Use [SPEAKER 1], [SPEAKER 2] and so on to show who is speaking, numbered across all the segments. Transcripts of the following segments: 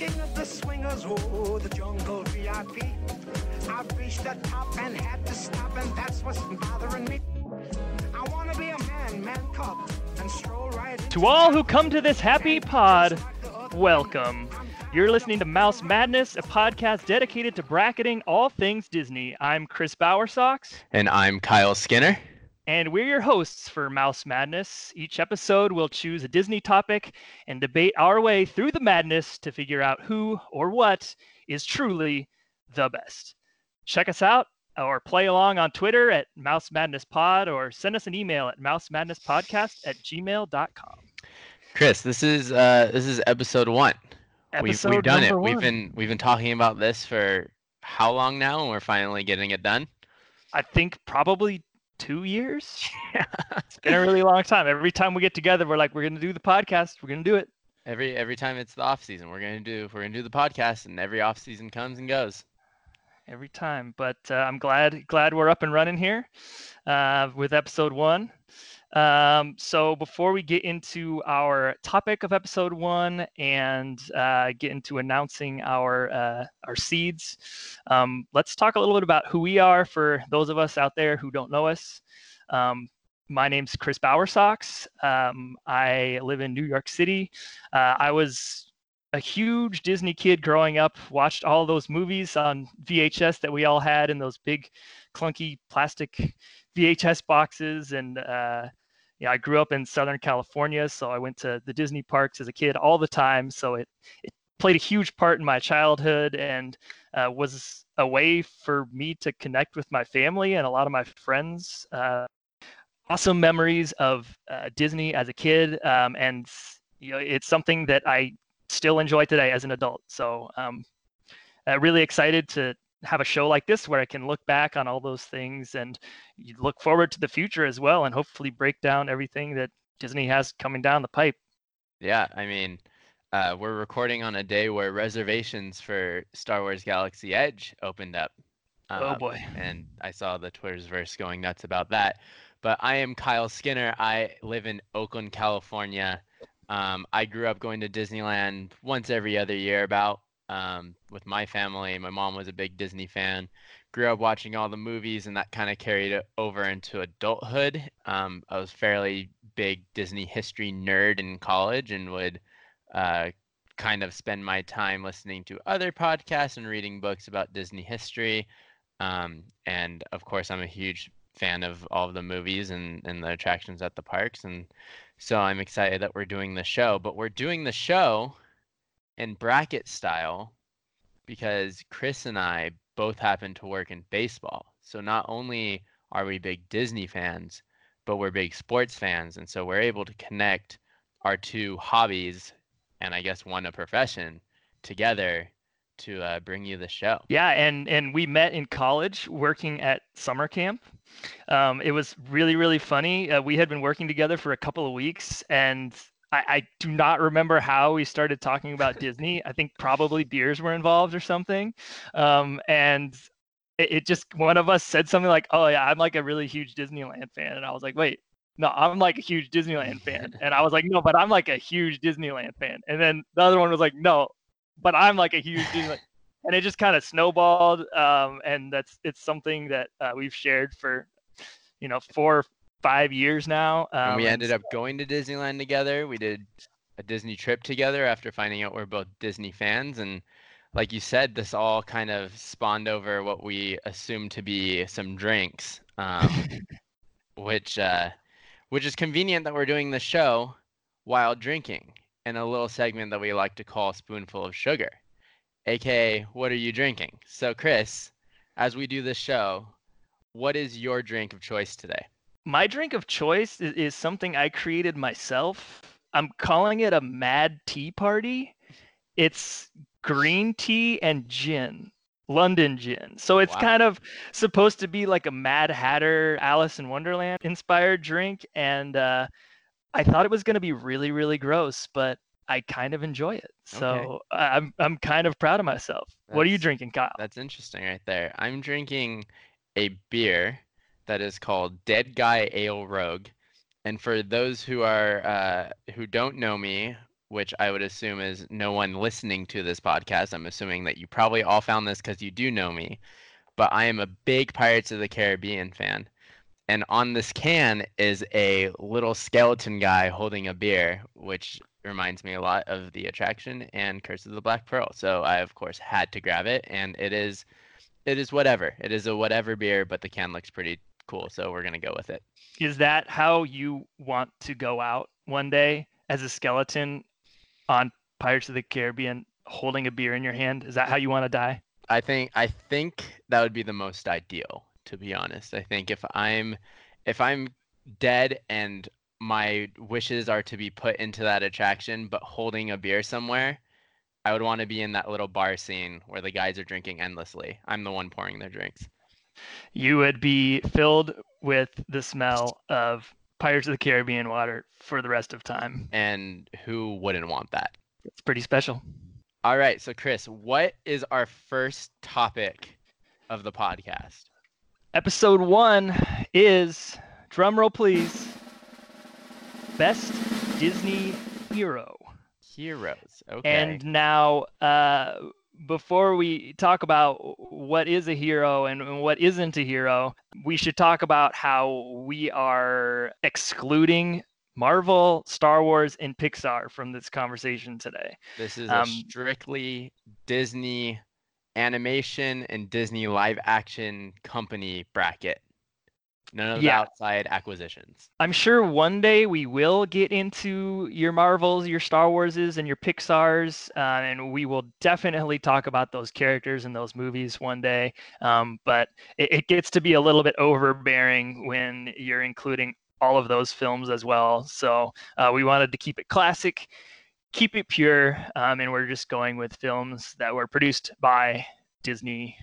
[SPEAKER 1] king of the swingers, oh, the jungle VIP. I've reached the top and had to stop, and that's what's bothering me. I wanna be a man, man cub, and stroll right
[SPEAKER 2] To all who come to this happy pod, welcome. You're listening to Mouse Madness, a podcast dedicated to bracketing all things Disney. I'm Chris Bowersox,
[SPEAKER 3] And I'm Kyle Skinner.
[SPEAKER 2] And we're your hosts for Mouse Madness. Each episode, we'll choose a Disney topic and debate our way through the madness to figure out who or what is truly the best. Check us out or play along on Twitter at Mouse Madness Pod or send us an email at mousemadnesspodcast at gmail.com.
[SPEAKER 3] Chris, this is uh this is episode one. we've,
[SPEAKER 2] Episode
[SPEAKER 3] we've done it.
[SPEAKER 2] number
[SPEAKER 3] We've been we've been talking about this for how long now, and we're finally getting it done.
[SPEAKER 2] I think probably two years. Yeah. It's been a really long time. Every time we get together, we're like, we're gonna do the podcast. We're gonna do it.
[SPEAKER 3] Every every time it's the off season, we're gonna do we're gonna do the podcast, and every off season comes and goes.
[SPEAKER 2] Every time. But uh, I'm glad glad we're up and running here uh, with episode one. Um, so before we get into our topic of episode one and uh, get into announcing our uh, our seeds, um, let's talk a little bit about who we are for those of us out there who don't know us. Um, my name's Chris Bowersox. Um, I live in New York City. Uh, I was a huge Disney kid growing up, watched all those movies on VHS that we all had in those big, clunky plastic VHS boxes. And uh, yeah, I grew up in Southern California, so I went to the Disney parks as a kid all the time. So it it played a huge part in my childhood and uh, was a way for me to connect with my family and a lot of my friends. Uh, awesome memories of uh, Disney as a kid, um, and you know, it's something that I still enjoy today as an adult. So, um, uh, really excited to have a show like this where I can look back on all those things and look forward to the future as well, and hopefully break down everything that Disney has coming down the pipe.
[SPEAKER 3] Yeah, I mean, uh, we're recording on a day where reservations for Star Wars Galaxy Edge opened up.
[SPEAKER 2] oh
[SPEAKER 3] Um,
[SPEAKER 2] boy.
[SPEAKER 3] and I saw the Twitter's verse going nuts about that. But I am Kyle Skinner. I live in Oakland, California. Um, I grew up going to Disneyland once every other year, about um, with my family. My mom was a big Disney fan. Grew up watching all the movies, and that kind of carried it over into adulthood. Um, I was fairly big Disney history nerd in college, and would uh, kind of spend my time listening to other podcasts and reading books about Disney history. Um, and of course, I'm a huge fan of all of the movies and, and the attractions at the parks. And so I'm excited that we're doing the show. But we're doing the show in bracket style because Chris and I both happen to work in baseball. So not only are we big Disney fans, but we're big sports fans. And so we're able to connect our two hobbies and I guess one a profession together to uh, bring you the show.
[SPEAKER 2] Yeah, and and we met in college working at summer camp. Um, it was really really funny. Uh, we had been working together for a couple of weeks, and I, I do not remember how we started talking about Disney. I think probably beers were involved or something, um, and it, it just one of us said something like, "Oh yeah, I'm like a really huge Disneyland fan," and I was like, "Wait." No, I'm like a huge Disneyland fan. And I was like, no, but I'm like a huge Disneyland fan. And then the other one was like, no, but I'm like a huge Disneyland and it just kind of snowballed um, and that's it's something that uh, we've shared for you know four five years now um,
[SPEAKER 3] and we ended up going to Disneyland together. We did a Disney trip together after finding out we're both Disney fans. And like you said, this all kind of spawned over what we assumed to be some drinks, um, which uh, which is convenient that we're doing the show while drinking in a little segment that we like to call Spoonful of Sugar, aka What Are You Drinking? So, Chris, as we do this show, what is your drink of choice today?
[SPEAKER 2] My drink of choice is, is something i created myself. I'm calling it a mad tea party. It's green tea and gin london gin. So it's
[SPEAKER 3] Wow.
[SPEAKER 2] kind of supposed to be like a mad hatter alice in wonderland inspired drink and uh, i thought it was going to be really really gross but i kind of enjoy it. So I- i'm i'm kind of proud of myself. What are you drinking kyle?
[SPEAKER 3] That's interesting right there. I'm drinking a beer that is called Dead Guy Ale Rogue. And for those who are uh, who don't know me which I would assume is no one listening to this podcast. I'm assuming that you probably all found this because you do know me, but I am a big Pirates of the Caribbean fan. And on this can is a little skeleton guy holding a beer, which reminds me a lot of the attraction and Curse of the Black Pearl. So I of course had to grab it, and it is, it is whatever. It is a whatever beer, but the can looks pretty cool, so we're gonna go with it.
[SPEAKER 2] Is that how you want to go out one day as a skeleton on Pirates of the Caribbean, holding a beer in your hand? Is that how you want to die?
[SPEAKER 3] I think I think that would be the most ideal, to be honest. I think if I'm if I'm dead and my wishes are to be put into that attraction, but holding a beer somewhere, I would want to be in that little bar scene where the guys are drinking endlessly. I'm the one pouring their drinks.
[SPEAKER 2] You would be filled with the smell of Pirates of the Caribbean water for the rest of time.
[SPEAKER 3] And who wouldn't want that?
[SPEAKER 2] It's pretty special.
[SPEAKER 3] All right, so Chris, what is our first topic of the podcast?
[SPEAKER 2] Episode one is drumroll please. Best Disney hero.
[SPEAKER 3] Heroes. Okay.
[SPEAKER 2] And now, uh, before we talk about what is a hero and what isn't a hero, we should talk about how we are excluding Marvel, Star Wars, and Pixar from this conversation today.
[SPEAKER 3] This is a
[SPEAKER 2] Um,
[SPEAKER 3] strictly Disney animation and Disney live action company bracket. None of
[SPEAKER 2] Yeah.
[SPEAKER 3] the outside acquisitions.
[SPEAKER 2] I'm sure one day we will get into your Marvels, your Star Warses, and your Pixars, uh, and we will definitely talk about those characters and those movies one day. Um, but it, it gets to be a little bit overbearing when you're including all of those films as well. So uh, we wanted to keep it classic, keep it pure, um, and we're just going with films that were produced by Disney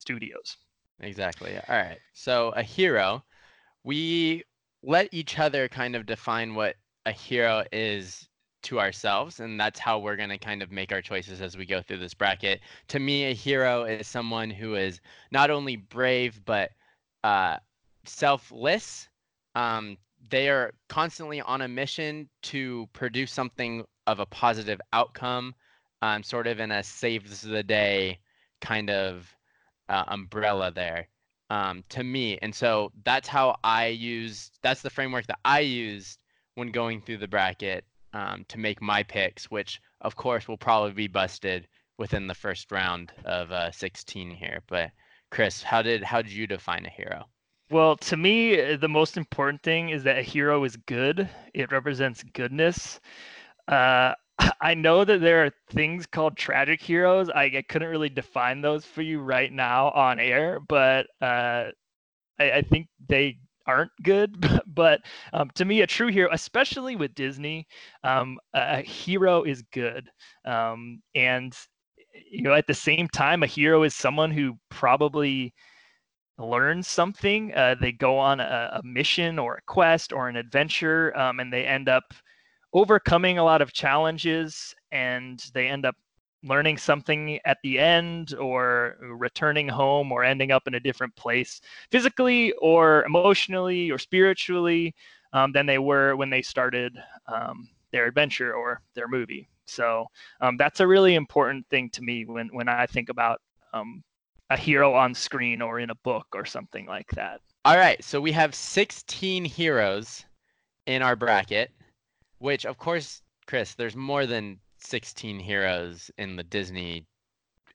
[SPEAKER 2] Studios.
[SPEAKER 3] Exactly. All right. So a hero, we let each other kind of define what a hero is to ourselves, and that's how we're going to kind of make our choices as we go through this bracket. To me, a hero is someone who is not only brave but uh, selfless. Um, they are constantly on a mission to produce something of a positive outcome, um, sort of in a saves the day kind of uh, umbrella there um, to me. And so that's how I used, that's the framework that I used when going through the bracket um, to make my picks, which of course will probably be busted within the first round of uh, 16 here. But Chris, how did how did you define a hero?
[SPEAKER 2] Well, to me, uh, the most important thing is that a hero is good. It represents goodness. Uh, I know that there are things called tragic heroes. I, I couldn't really define those for you right now on air, but uh, I, I think they aren't good. but um, to me, a true hero, especially with Disney, um, a, hero is good. Um, and you know, at the same time, a hero is someone who probably learn something. Uh, they go on a, a, mission or a quest or an adventure, um, and they end up overcoming a lot of challenges, and they end up learning something at the end or returning home or ending up in a different place physically or emotionally or spiritually um, than they were when they started um, their adventure or their movie so um, that's a really important thing to me when, when i think about um, a hero on screen or in a book or something like that.
[SPEAKER 3] All right, so we have 16 heroes in our bracket, which of course, Chris, there's more than 16 heroes in the Disney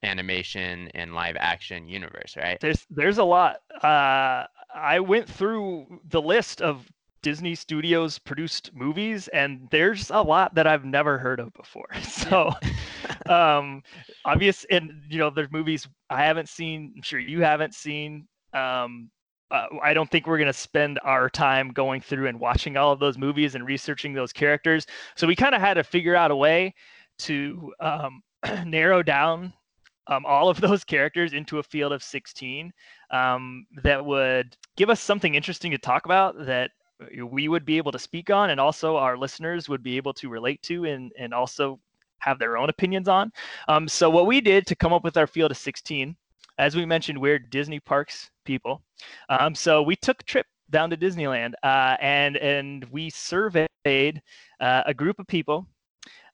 [SPEAKER 3] animation and live action universe, right?
[SPEAKER 2] There's there's a lot. Uh, I went through the list of Disney Studios produced movies, and there's a lot that I've never heard of before. So, um, obvious, and you know, there's movies I haven't seen. I'm sure you haven't seen. Um, uh, I don't think we're going to spend our time going through and watching all of those movies and researching those characters. So we kind of had to figure out a way to um, narrow down um, all of those characters into a field of 16 um, that would give us something interesting to talk about that we would be able to speak on and also our listeners would be able to relate to and, and also have their own opinions on. Um, so what we did to come up with our field of 16, as we mentioned, we're Disney Parks people. Um, so we took a trip down to Disneyland uh, and and we surveyed uh, a group of people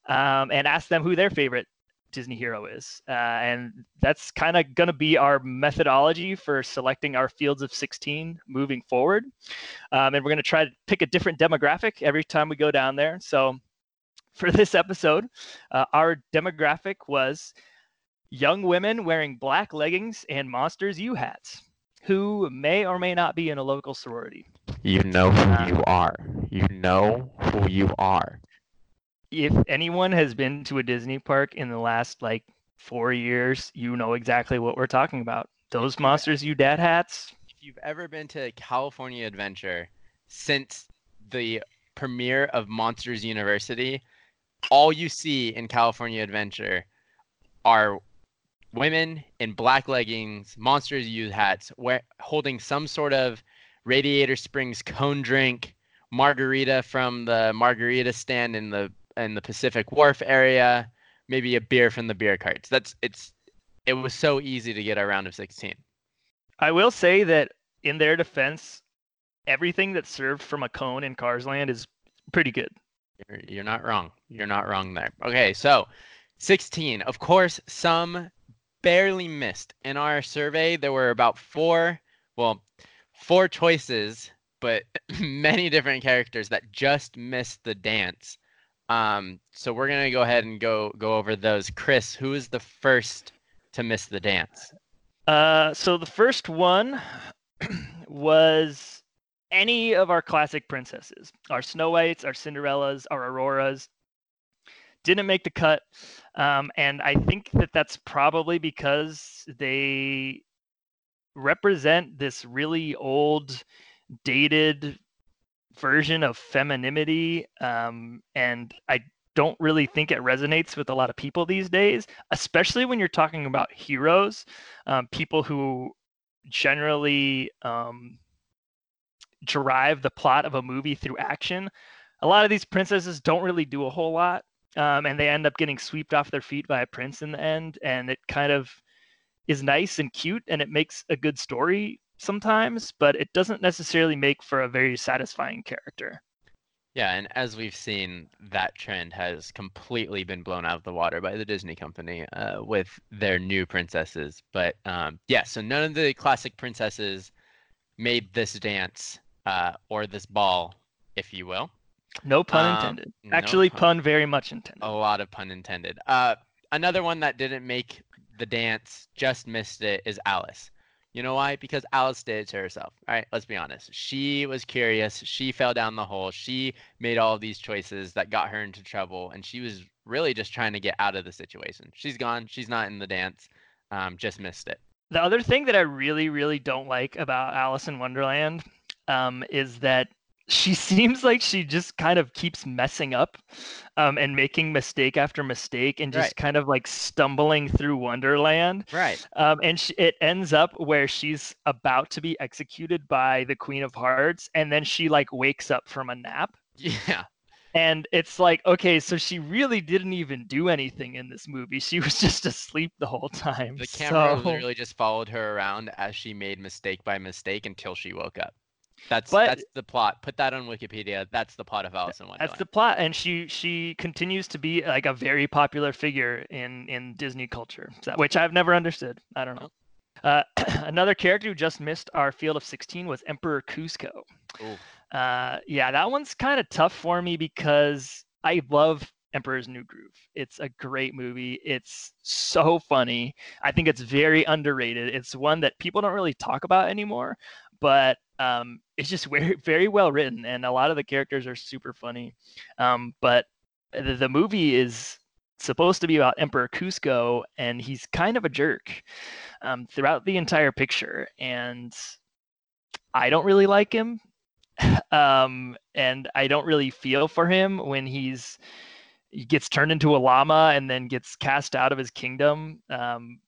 [SPEAKER 2] um, and asked them who their favorite Disney hero is. Uh, and that's kind of going to be our methodology for selecting our fields of 16 moving forward. Um, and we're going to try to pick a different demographic every time we go down there. So for this episode, uh, our demographic was young women wearing black leggings and Monsters U hats who may or may not be in a local sorority.
[SPEAKER 3] You know who you are. You know who you are
[SPEAKER 2] if anyone has been to a Disney park in the last like four years, you know exactly what we're talking about. Those Monsters U Dad hats.
[SPEAKER 3] If you've ever been to California Adventure since the premiere of Monsters University, all you see in California Adventure are women in black leggings, Monsters U hats, wear, holding some sort of Radiator Springs cone drink, margarita from the margarita stand in the in the Pacific Wharf area, maybe a beer from the beer carts. That's it's it was so easy to get a round of 16.
[SPEAKER 2] I will say that in their defense, everything that's served from a cone in Cars Land is pretty good.
[SPEAKER 3] You're, you're not wrong. You're not wrong there. Okay, so 16. Of course, some barely missed. In our survey, there were about four, well, four choices, but many different characters that just missed the dance. Um, so we're gonna go ahead and go go over those. Chris, who is the first to miss the dance?
[SPEAKER 2] Uh, so the first one was any of our classic princesses, our Snow Whites, our Cinderellas, our Auroras. Didn't make the cut, um, and I think that that's probably because they represent this really old, dated version of femininity um, and i don't really think it resonates with a lot of people these days especially when you're talking about heroes um, people who generally um, derive the plot of a movie through action. A lot of these princesses don't really do a whole lot um, and they end up getting swept off their feet by a prince in the end and it kind of is nice and cute and it makes a good story sometimes, but it doesn't necessarily make for a very satisfying character.
[SPEAKER 3] Yeah, and as we've seen, that trend has completely been blown out of the water by the Disney company uh, with their new princesses. But um, yeah, so none of the classic princesses made this dance uh, or this ball, if you will.
[SPEAKER 2] No pun um, intended. Actually, no pun, pun, very much intended.
[SPEAKER 3] A lot of pun intended. Uh, another one that didn't make the dance, just missed it, is Alice. You know why? Because Alice did it to herself. All right, let's be honest. She was curious. She fell down the hole. She made all these choices that got her into trouble, and she was really just trying to get out of the situation. She's gone. She's not in the dance. Um, just missed it.
[SPEAKER 2] The other thing that I really, really don't like about Alice in Wonderland um, is that she seems like she just kind of keeps messing up um, and making mistake after mistake and just right. kind of like stumbling through wonderland
[SPEAKER 3] right.
[SPEAKER 2] um, and she, it ends up where she's about to be executed by the queen of hearts and then she like wakes up from a nap.
[SPEAKER 3] Yeah.
[SPEAKER 2] And it's like okay so she really didn't even do anything in this movie. She was just asleep the whole time
[SPEAKER 3] the camera
[SPEAKER 2] so...
[SPEAKER 3] literally just followed her around as she made mistake by mistake until she woke up that's
[SPEAKER 2] but,
[SPEAKER 3] that's the plot. Put that on Wikipedia. That's the plot of Alice in Wonderland.
[SPEAKER 2] That's the plot, and she she continues to be like a very popular figure in in Disney culture, which I've never understood. I don't know. Uh, another character who just missed our field of 16 was Emperor Kuzco. Uh, yeah, that one's kind of tough for me because I love Emperor's New Groove. It's a great movie. It's so funny. I think it's very underrated. It's one that people don't really talk about anymore, but um, it's just very very well written, and a lot of the characters are super funny. Um, but the, the movie is supposed to be about Emperor Kuzco, and he's kind of a jerk um, throughout the entire picture, and I don't really like him, um, and I don't really feel for him when he's he gets turned into a llama and then gets cast out of his kingdom. Um,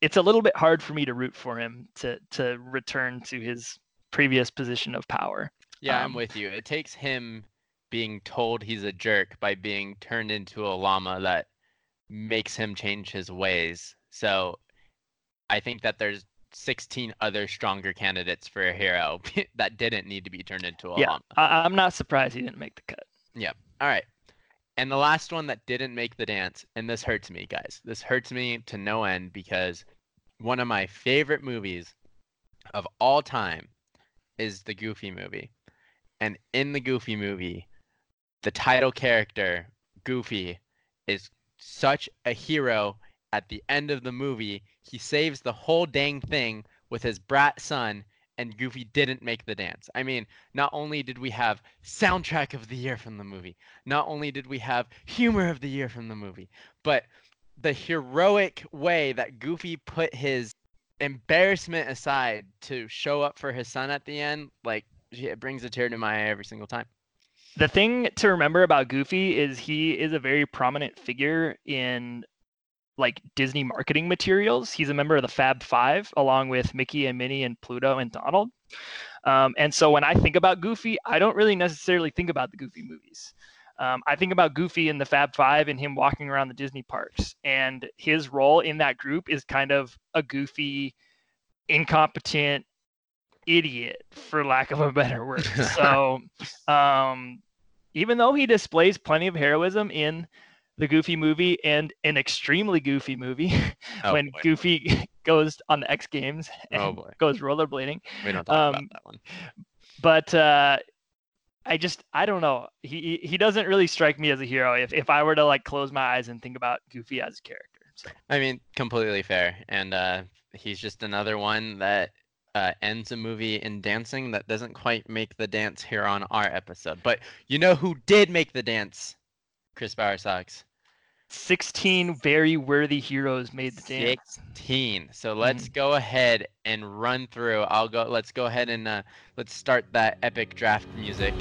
[SPEAKER 2] it's a little bit hard for me to root for him to to return to his previous position of power.
[SPEAKER 3] Yeah, um, I'm with you. It takes him being told he's a jerk by being turned into a llama that makes him change his ways. So I think that there's 16 other stronger candidates for a hero that didn't need to be turned into a
[SPEAKER 2] yeah,
[SPEAKER 3] llama.
[SPEAKER 2] I- I'm not surprised he didn't make the cut.
[SPEAKER 3] Yeah. All right. And the last one that didn't make the dance, and this hurts me, guys. This hurts me to no end because one of my favorite movies of all time is the Goofy movie. And in the Goofy movie, the title character, Goofy, is such a hero at the end of the movie. He saves the whole dang thing with his brat son, and Goofy didn't make the dance. I mean, not only did we have soundtrack of the year from the movie, not only did we have humor of the year from the movie, but the heroic way that Goofy put his embarrassment aside to show up for his son at the end, like it brings a tear to my eye every single time.
[SPEAKER 2] The thing to remember about Goofy is he is a very prominent figure in like Disney marketing materials. He's a member of the Fab Five, along with Mickey and Minnie and Pluto and Donald. Um, and so when I think about Goofy, I don't really necessarily think about the Goofy movies. Um, I think about Goofy in the Fab Five and him walking around the Disney parks, and his role in that group is kind of a goofy, incompetent idiot, for lack of a better word. so, um, even though he displays plenty of heroism in the Goofy movie and an extremely goofy movie
[SPEAKER 3] Oh,
[SPEAKER 2] when
[SPEAKER 3] boy.
[SPEAKER 2] Goofy goes on the X Games and
[SPEAKER 3] Oh,
[SPEAKER 2] goes rollerblading.
[SPEAKER 3] We don't talk about
[SPEAKER 2] Um,
[SPEAKER 3] that one.
[SPEAKER 2] But uh, I just I don't know. He he- doesn't really strike me as a hero. If if I were to like close my eyes and think about Goofy as a character. So,
[SPEAKER 3] I mean, completely fair. And uh, he's just another one that uh, ends a movie in dancing that doesn't quite make the dance here on our episode. But you know who did make the dance? Chris Bowersox.
[SPEAKER 2] 16 very worthy heroes made the dance.
[SPEAKER 3] 16. So
[SPEAKER 2] Mm-hmm.
[SPEAKER 3] let's go ahead and run through. I'll go. Let's go ahead and uh, let's start that epic draft music.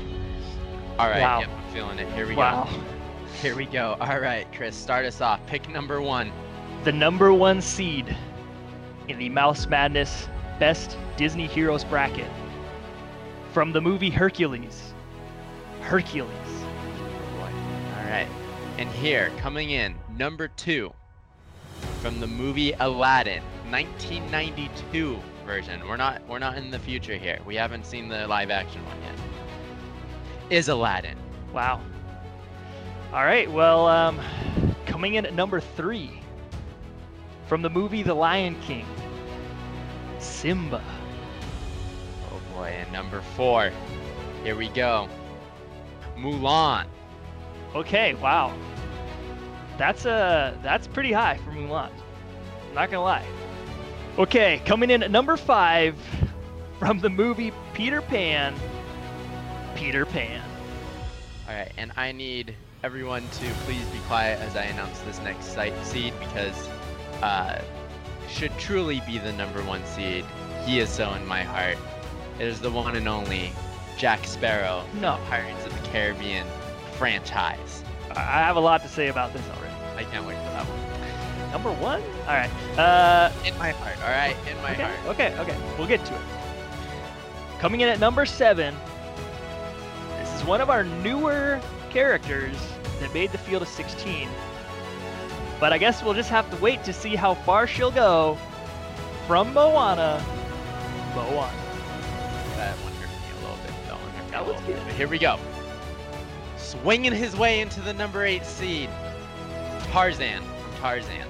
[SPEAKER 3] All right.
[SPEAKER 2] Wow.
[SPEAKER 3] Yep, I'm feeling it. Here we
[SPEAKER 2] Wow.
[SPEAKER 3] go. Here we go. All right, Chris, start us off. Pick number one.
[SPEAKER 2] The number one seed in the Mouse Madness Best Disney Heroes bracket from the movie Hercules. Hercules.
[SPEAKER 3] All right. And here, coming in, number two from the movie Aladdin, 1992 version. We're not we're not in the future here. We haven't seen the live action one yet. Is Aladdin.
[SPEAKER 2] Wow. All right. Well, um, coming in at number three from the movie The Lion King. Simba.
[SPEAKER 3] Oh boy, and number four. Here we go. Mulan.
[SPEAKER 2] Okay. Wow. That's uh that's pretty high for Mulan. I'm not gonna lie. Okay, coming in at number five from the movie Peter Pan. Peter Pan.
[SPEAKER 3] All right, and I need everyone to please be quiet as I announce this next site seed because uh, should truly be the number one seed. He is so in my heart. It is the one and only Jack Sparrow,
[SPEAKER 2] No,
[SPEAKER 3] Pirates of the Caribbean franchise.
[SPEAKER 2] I have a lot to say about this already.
[SPEAKER 3] I can't wait for that one.
[SPEAKER 2] Number one. All right. Uh,
[SPEAKER 3] In my heart, all right, in my
[SPEAKER 2] okay,
[SPEAKER 3] heart.
[SPEAKER 2] okay, okay. We'll get to it. Coming in at number seven. This is one of our newer characters that made the field of 16. But I guess we'll just have to wait to see how far she'll go from Moana. Moana.
[SPEAKER 3] That one hurt me a little bit. That one hurt me a little bit. But here we go. Swinging his way into the number eight seed. Tarzan from Tarzan.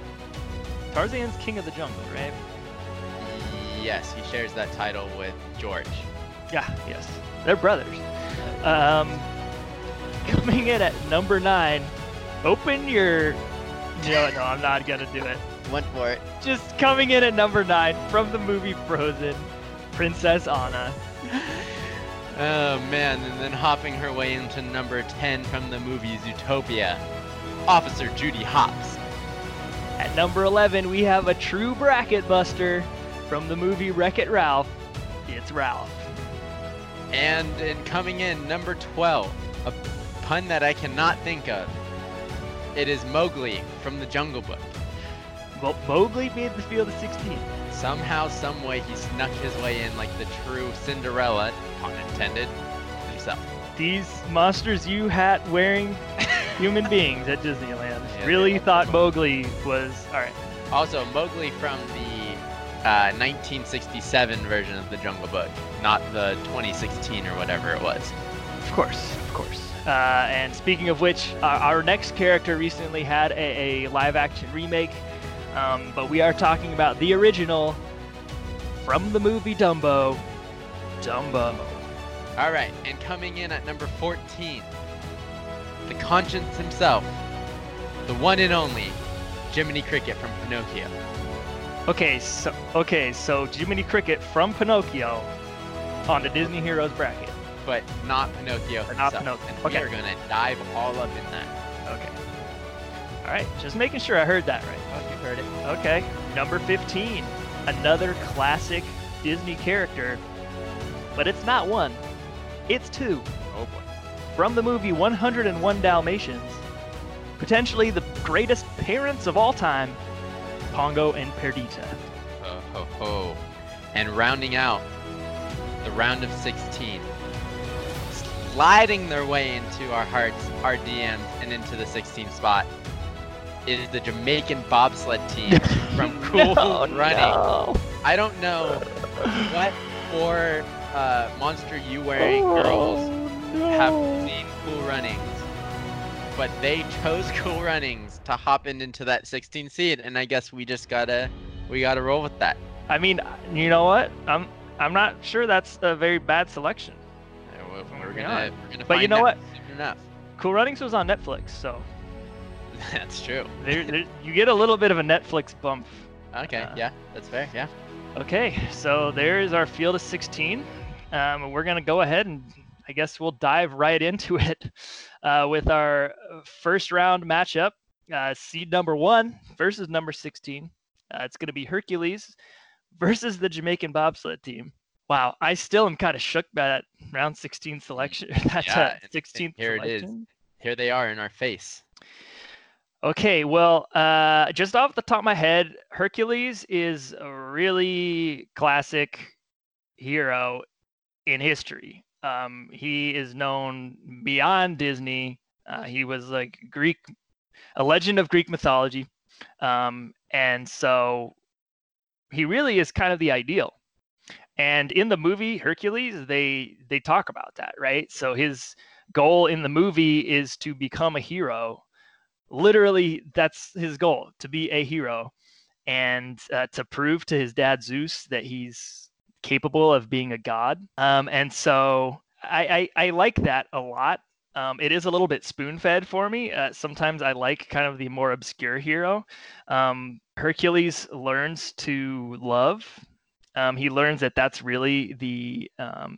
[SPEAKER 2] Tarzan's king of the jungle, right?
[SPEAKER 3] Yes, he shares that title with George.
[SPEAKER 2] Yeah, yes. They're brothers. Um, coming in at number nine. Open your. No, no, I'm not gonna do it.
[SPEAKER 3] Went for it.
[SPEAKER 2] Just coming in at number nine from the movie Frozen, Princess Anna.
[SPEAKER 3] Oh man, and then hopping her way into number 10 from the movie Zootopia. Officer Judy Hopps.
[SPEAKER 2] At number 11, we have a true bracket buster from the movie Wreck It Ralph. It's Ralph.
[SPEAKER 3] And in coming in number 12, a pun that I cannot think of. It is Mowgli from the Jungle Book.
[SPEAKER 2] Mo- Mowgli made the field of 16.
[SPEAKER 3] Somehow, some way, he snuck his way in like the true Cinderella, pun intended, himself.
[SPEAKER 2] These Monsters U hat wearing human beings at Disneyland
[SPEAKER 3] Yeah,
[SPEAKER 2] really thought Mowgli was. Alright.
[SPEAKER 3] Also, Mowgli from the uh, 1967 version of the Jungle Book, not the 2016 or whatever it was.
[SPEAKER 2] Of course, of course. Uh, and speaking of which, our, our next character recently had a, a live action remake, um, but we are talking about the original from the movie Dumbo, Dumbo.
[SPEAKER 3] All right, and coming in at number 14, the conscience himself, the one and only Jiminy Cricket from Pinocchio.
[SPEAKER 2] Okay, so okay, so Jiminy Cricket from Pinocchio on the Disney Heroes bracket.
[SPEAKER 3] But not Pinocchio
[SPEAKER 2] But
[SPEAKER 3] himself.
[SPEAKER 2] not Pinocchio.
[SPEAKER 3] And
[SPEAKER 2] Okay.
[SPEAKER 3] we are gonna dive all up in that.
[SPEAKER 2] Okay. All right, just making sure I heard that right.
[SPEAKER 3] Oh, you heard it.
[SPEAKER 2] Okay, number 15, another classic Disney character, but it's not one, it's two.
[SPEAKER 3] Oh boy.
[SPEAKER 2] From the movie 101 Dalmatians, potentially the greatest parents of all time, Pongo and Perdita.
[SPEAKER 3] Ho ho ho. And rounding out the round of 16, sliding their way into our hearts, our DMs, and into the 16th spot is the Jamaican bobsled team from Cool
[SPEAKER 2] No,
[SPEAKER 3] Running.
[SPEAKER 2] no.
[SPEAKER 3] I don't know what four uh, Monster U wearing girls
[SPEAKER 2] Oh,
[SPEAKER 3] have
[SPEAKER 2] no.
[SPEAKER 3] seen Cool Runnings, but they chose Cool Runnings to hop in into that 16 seed, and I guess we just gotta we gotta roll with that.
[SPEAKER 2] I mean, you know what? I'm I'm not sure that's a very bad selection.
[SPEAKER 3] Uh, we- We're gonna we're gonna
[SPEAKER 2] But you know what? Cool Runnings was on Netflix, so
[SPEAKER 3] That's true.
[SPEAKER 2] there, there, you get a little bit of a Netflix bump.
[SPEAKER 3] Okay,
[SPEAKER 2] Uh,
[SPEAKER 3] yeah, that's fair. Yeah.
[SPEAKER 2] Okay, so there is our field of 16. Um, we're gonna go ahead and I guess we'll dive right into it uh, with our first round matchup. Uh, seed number one versus number 16. Uh, it's gonna be Hercules versus the Jamaican bobsled team. Wow, I still am kind of shook by that round 16 selection. that
[SPEAKER 3] Yeah,
[SPEAKER 2] uh,
[SPEAKER 3] and- and
[SPEAKER 2] 16th
[SPEAKER 3] here it is. Here they are in our face.
[SPEAKER 2] Okay, well, uh, just off the top of my head, Hercules is a really classic hero in history. Um, he is known beyond Disney. Uh, he was like Greek, a legend of Greek mythology, um, and so he really is kind of the ideal. And in the movie Hercules, they they talk about that, right? So his goal in the movie is to become a hero literally that's his goal to be a hero and uh, to prove to his dad zeus that he's capable of being a god. Um, and so I, I i like that a lot. Um, it is a little bit spoon fed for me. Uh, sometimes i like kind of the more obscure hero. Um, hercules learns to love. Um, he learns that that's really the um,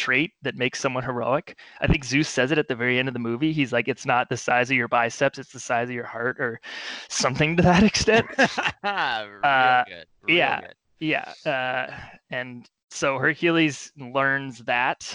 [SPEAKER 2] trait that makes someone heroic. I think Zeus says it at the very end of the movie. He's like, it's not the size of your biceps, it's the size of your heart, or something to that extent. Uh, yeah.
[SPEAKER 3] good.
[SPEAKER 2] yeah. Uh, and so Hercules learns that,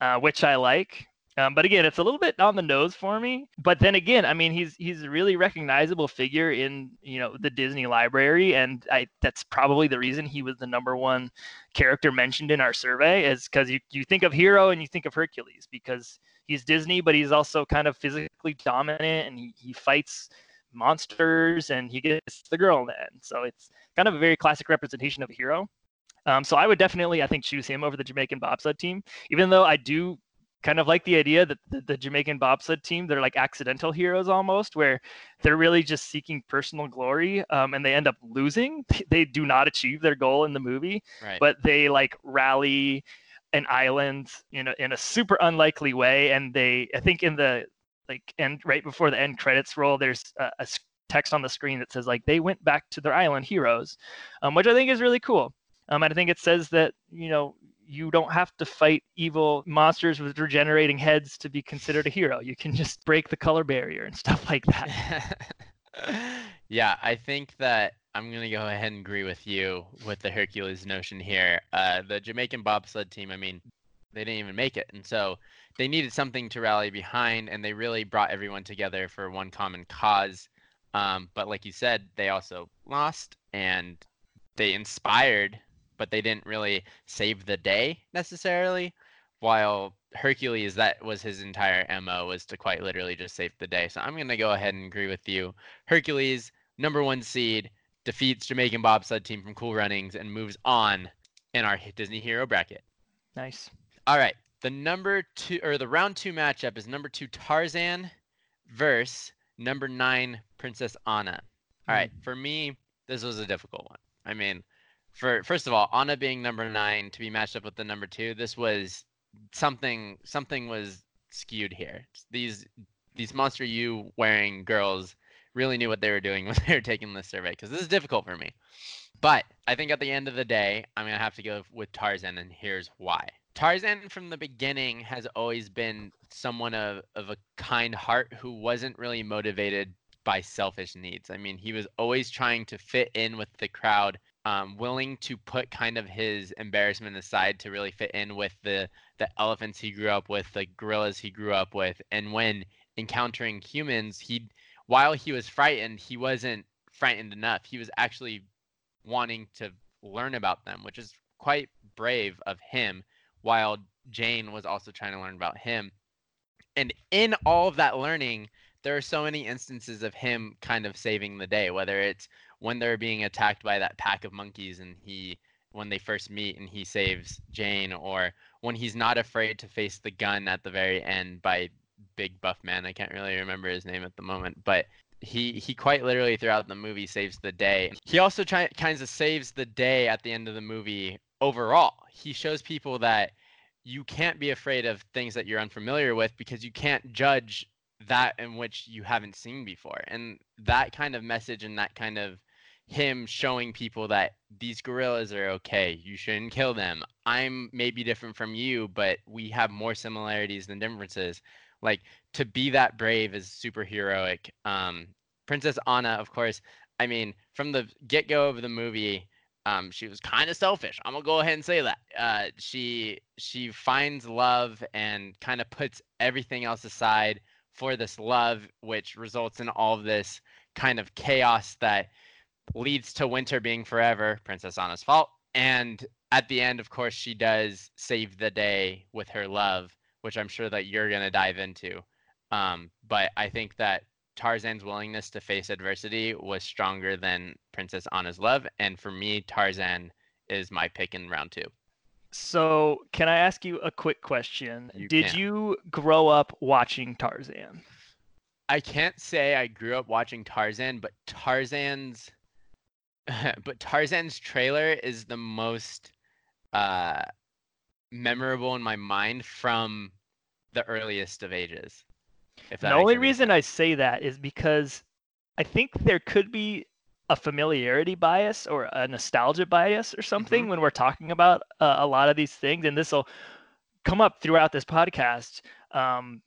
[SPEAKER 2] uh, which I like. Um, but again, it's a little bit on the nose for me. But then again, I mean, he's he's a really recognizable figure in you know the Disney library, and I that's probably the reason he was the number one character mentioned in our survey is because you, you think of hero and you think of Hercules because he's Disney, but he's also kind of physically dominant and he, he fights monsters and he gets the girl in the end. So it's kind of a very classic representation of a hero. Um, so I would definitely, I think, choose him over the Jamaican bobsled team, even though I do kind of like the idea that the, the Jamaican bobsled team, they're like accidental heroes almost, where they're really just seeking personal glory um, and they end up losing. They do not achieve their goal in the movie
[SPEAKER 3] Right.
[SPEAKER 2] but they like rally an island in a, in a super unlikely way and they i think in the like end right before the end credits roll there's a text on the screen that says like they went back to their island heroes um, which i think is really cool um, and i think it says that you know you don't have to fight evil monsters with regenerating heads to be considered a hero you can just break the color barrier and stuff like that
[SPEAKER 3] yeah, I think that I'm gonna go ahead and agree with you with the Hercules notion here. Uh, the Jamaican bobsled team, I mean, they didn't even make it, and so they needed something to rally behind, and they really brought everyone together for one common cause. Um, but like you said, they also lost, and they inspired, but they didn't really save the day necessarily. While Hercules, that was his entire MO, was to quite literally just save the day. So I'm gonna go ahead and agree with you. Hercules, number one seed, defeats Jamaican bobsled team from Cool Runnings and moves on in our Disney Hero bracket.
[SPEAKER 2] nice
[SPEAKER 3] All right, the number two or the round two matchup is number two Tarzan versus number nine Princess Anna. All right, hmm. for me, this was a difficult one. I mean, for first of all, Anna being number nine to be matched up with the number two, this was something something was skewed here. These these Monster U wearing girls really knew what they were doing when they were taking this survey because this is difficult for me. But I think at the end of the day, I'm gonna have to go with Tarzan, and here's why. Tarzan from the beginning has always been someone of, of a kind heart who wasn't really motivated by selfish needs. I mean, he was always trying to fit in with the crowd, um, willing to put kind of his embarrassment aside to really fit in with the the elephants he grew up with, the gorillas he grew up with, and when encountering humans, he while he was frightened, he wasn't frightened enough. He was actually wanting to learn about them, which is quite brave of him, while Jane was also trying to learn about him. And in all of that learning, there are so many instances of him kind of saving the day, whether it's when they're being attacked by that pack of monkeys and he when they first meet and he saves Jane or when he's not afraid to face the gun at the very end by big buff man. I can't really remember his name at the moment, but he he quite literally throughout the movie saves the day. He also try, kinds of saves the day at the end of the movie overall. He shows people that you can't be afraid of things that you're unfamiliar with because you can't judge that in which you haven't seen before. And that kind of message and that kind of him showing people that these gorillas are okay. You shouldn't kill them. I'm maybe different from you, but we have more similarities than differences. Like to be that brave is super heroic. Um, Princess Anna, of course. I mean, from the get go of the movie, um, she was kind of selfish. I'm gonna go ahead and say that. Uh, she she finds love and kind of puts everything else aside for this love, which results in all of this kind of chaos that leads to winter being forever, Princess Anna's fault. And at the end, of course, she does save the day with her love, which I'm sure that you're going to dive into. Um, but I think that Tarzan's willingness to face adversity was stronger than Princess Anna's love. And for me, Tarzan is my pick in round two.
[SPEAKER 2] So, can I ask you a quick question?
[SPEAKER 3] You
[SPEAKER 2] Did
[SPEAKER 3] can.
[SPEAKER 2] you grow up watching Tarzan?
[SPEAKER 3] I can't say I grew up watching Tarzan, but Tarzan's but Tarzan's trailer is the most uh memorable in my mind from the earliest of ages. If
[SPEAKER 2] the only reason
[SPEAKER 3] sense.
[SPEAKER 2] I say that is because I think there could be a familiarity bias or a nostalgia bias or something
[SPEAKER 3] Mm-hmm.
[SPEAKER 2] when we're talking about uh, a lot of these things, and this will come up throughout this podcast. Um,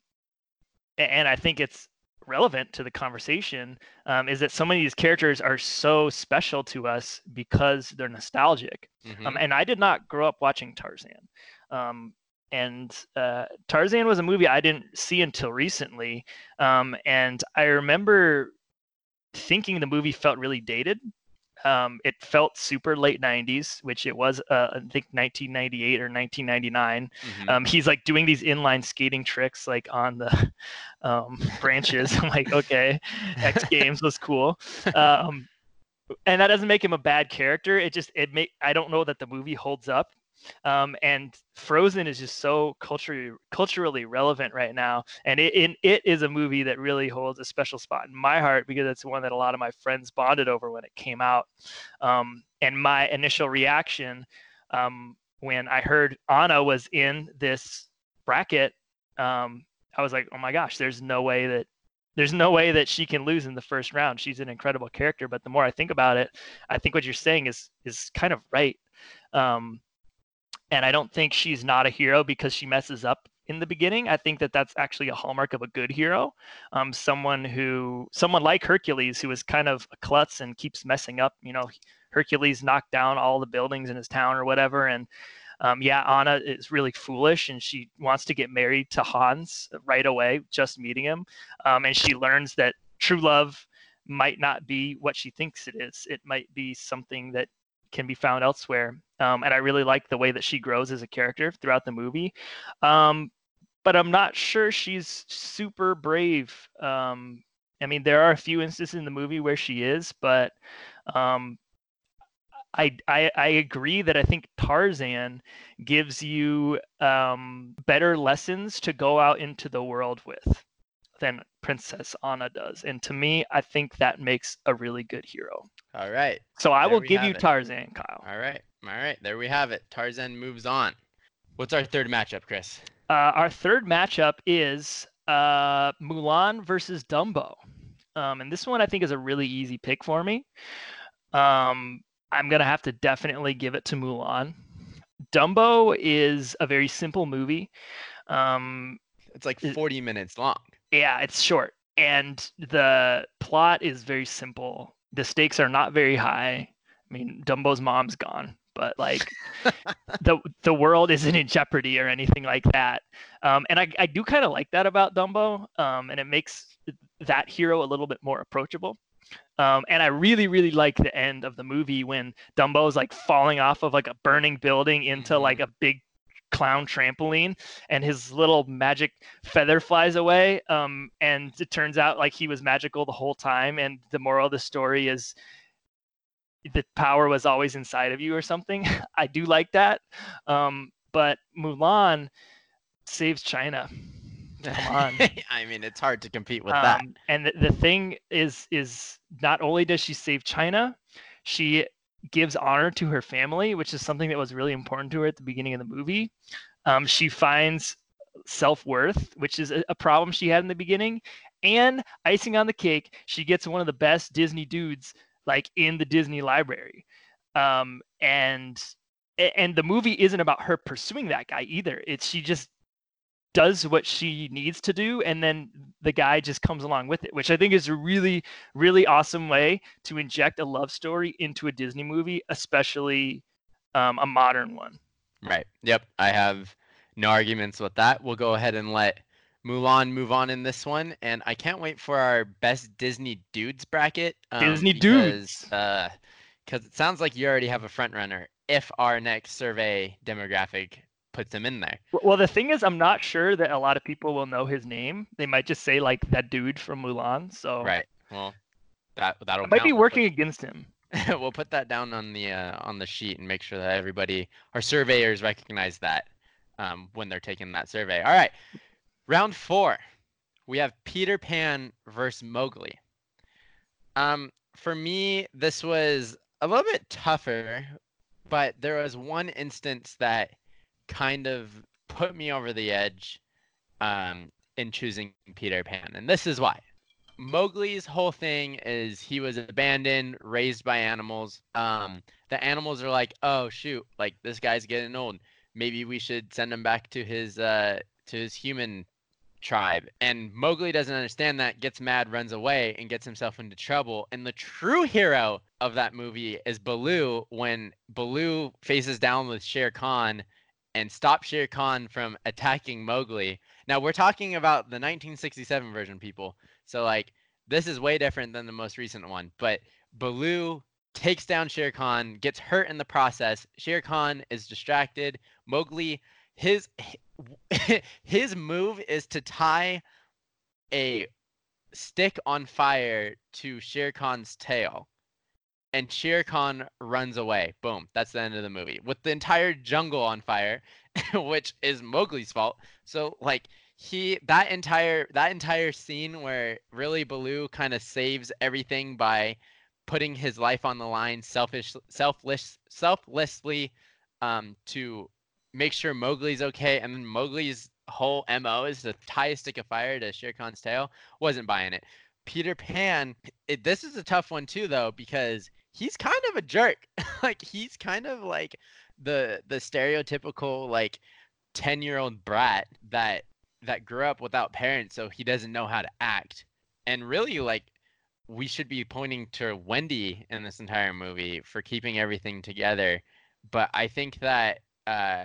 [SPEAKER 2] and I think it's relevant to the conversation um, is that so many of these characters are so special to us because they're nostalgic.
[SPEAKER 3] Mhm.
[SPEAKER 2] Um, and I did not grow up watching Tarzan. Um, and uh, Tarzan was a movie I didn't see until recently. Um, and I remember thinking the movie felt really dated. Um, it felt super late 90s, which it was, uh, I think 1998 or 1999.
[SPEAKER 3] Mhm.
[SPEAKER 2] Um, he's like doing these inline skating tricks like on the um, branches. I'm like, okay, X Games was cool. Um, and that doesn't make him a bad character. It just it make I don't know that the movie holds up. Um, and Frozen is just so culturally culturally relevant right now, and it, it it is a movie that really holds a special spot in my heart because it's one that a lot of my friends bonded over when it came out. Um, and my initial reaction um, when I heard Anna was in this bracket, um, I was like, oh my gosh, there's no way that there's no way that she can lose in the first round. She's an incredible character, but the more I think about it, I think what you're saying is is kind of right. Um, and I don't think she's not a hero because she messes up in the beginning. I think that that's actually a hallmark of a good hero. Um, someone who, someone like Hercules, who is kind of a klutz and keeps messing up. You know, Hercules knocked down all the buildings in his town or whatever, and um, yeah, Anna is really foolish and she wants to get married to Hans right away, just meeting him. Um, and she learns that true love might not be what she thinks it is. It might be something that can be found elsewhere. Um, and I really like the way that she grows as a character throughout the movie. Um, but I'm not sure she's super brave. Um, I mean, there are a few instances in the movie where she is, but um, I, I, I agree that I think Tarzan gives you um, better lessons to go out into the world with than Princess Anna does. And to me, I think that makes a really good hero.
[SPEAKER 3] All right.
[SPEAKER 2] So I will give you
[SPEAKER 3] it.
[SPEAKER 2] Tarzan, Kyle.
[SPEAKER 3] All right. All right. There we have it. Tarzan moves on. What's our third matchup, Chris?
[SPEAKER 2] Uh, our third matchup is uh, Mulan versus Dumbo. Um, and this one I think is a really easy pick for me. Um, I'm going to have to definitely give it to Mulan. Dumbo is a very simple movie. Um,
[SPEAKER 3] It's like
[SPEAKER 2] It-
[SPEAKER 3] 40 minutes long.
[SPEAKER 2] yeah, it's short. And the plot is very simple. The stakes are not very high. I mean, Dumbo's mom's gone, but like the the world isn't in jeopardy or anything like that. Um, and I, I do kind of like that about Dumbo. Um, and it makes that hero a little bit more approachable. Um, and I really, really like the end of the movie when Dumbo's like falling off of like a burning building into like a big clown trampoline and his little magic feather flies away um, and it turns out like he was magical the whole time and the moral of the story is the power was always inside of you or something i do like that um, but mulan saves china.
[SPEAKER 3] I mean, it's hard to compete with that.
[SPEAKER 2] um, and the, the thing is is not only does she save china she gives honor to her family which is something that was really important to her at the beginning of the movie. Um, she finds self-worth which is a, a problem she had in the beginning and icing on the cake she gets one of the best disney dudes like in the disney library. Um, and and the movie isn't about her pursuing that guy either. It's she just does what she needs to do and then the guy just comes along with it which i think is a really really awesome way to inject a love story into a disney movie especially um, a modern one
[SPEAKER 3] Right. Yep. I have no arguments with that. We'll go ahead and let Mulan move on in this one, and I can't wait for our best Disney dudes bracket. um,
[SPEAKER 2] Disney
[SPEAKER 3] because,
[SPEAKER 2] dudes.
[SPEAKER 3] Uh, because it sounds like you already have a front runner. If our next survey demographic puts him in there.
[SPEAKER 2] Well the thing is i'm not sure that a lot of people will know his name they might just say like that dude from mulan so
[SPEAKER 3] Right. Well, that that'll
[SPEAKER 2] it might be
[SPEAKER 3] count. We'll put-
[SPEAKER 2] working against him
[SPEAKER 3] we'll put that down on the uh, on the sheet and make sure that everybody, our surveyors, recognize that um, when they're taking that survey. All right, round four, we have Peter Pan versus Mowgli. Um, for me, this was a little bit tougher, but there was one instance that kind of put me over the edge um, in choosing Peter Pan, and this is why. Mowgli's whole thing is he was abandoned, raised by animals. Um, the animals are like, "Oh shoot, like this guy's getting old. Maybe we should send him back to his uh to his human tribe." And Mowgli doesn't understand that, gets mad, runs away, and gets himself into trouble. And the true hero of that movie is Baloo when Baloo faces down with Shere Khan and stop Shere Khan from attacking Mowgli. Now we're talking about the 1967 version, people. So like this is way different than the most recent one. But Baloo takes down Shere Khan, gets hurt in the process. Shere Khan is distracted. Mowgli, his his move is to tie a stick on fire to Shere Khan's tail. And Shere Khan runs away. Boom. That's the end of the movie. With the entire jungle on fire, which is Mowgli's fault. So like he that entire that entire scene where really Baloo kind of saves everything by putting his life on the line selfish selfless selflessly um to make sure Mowgli's okay and then Mowgli's whole MO is to tie a stick of fire to Shere Khan's tail wasn't buying it. Peter Pan it, this is a tough one too though because he's kind of a jerk. like he's kind of like the the stereotypical like 10 year old brat that that grew up without parents so he doesn't know how to act and really like we should be pointing to wendy in this entire movie for keeping everything together but i think that uh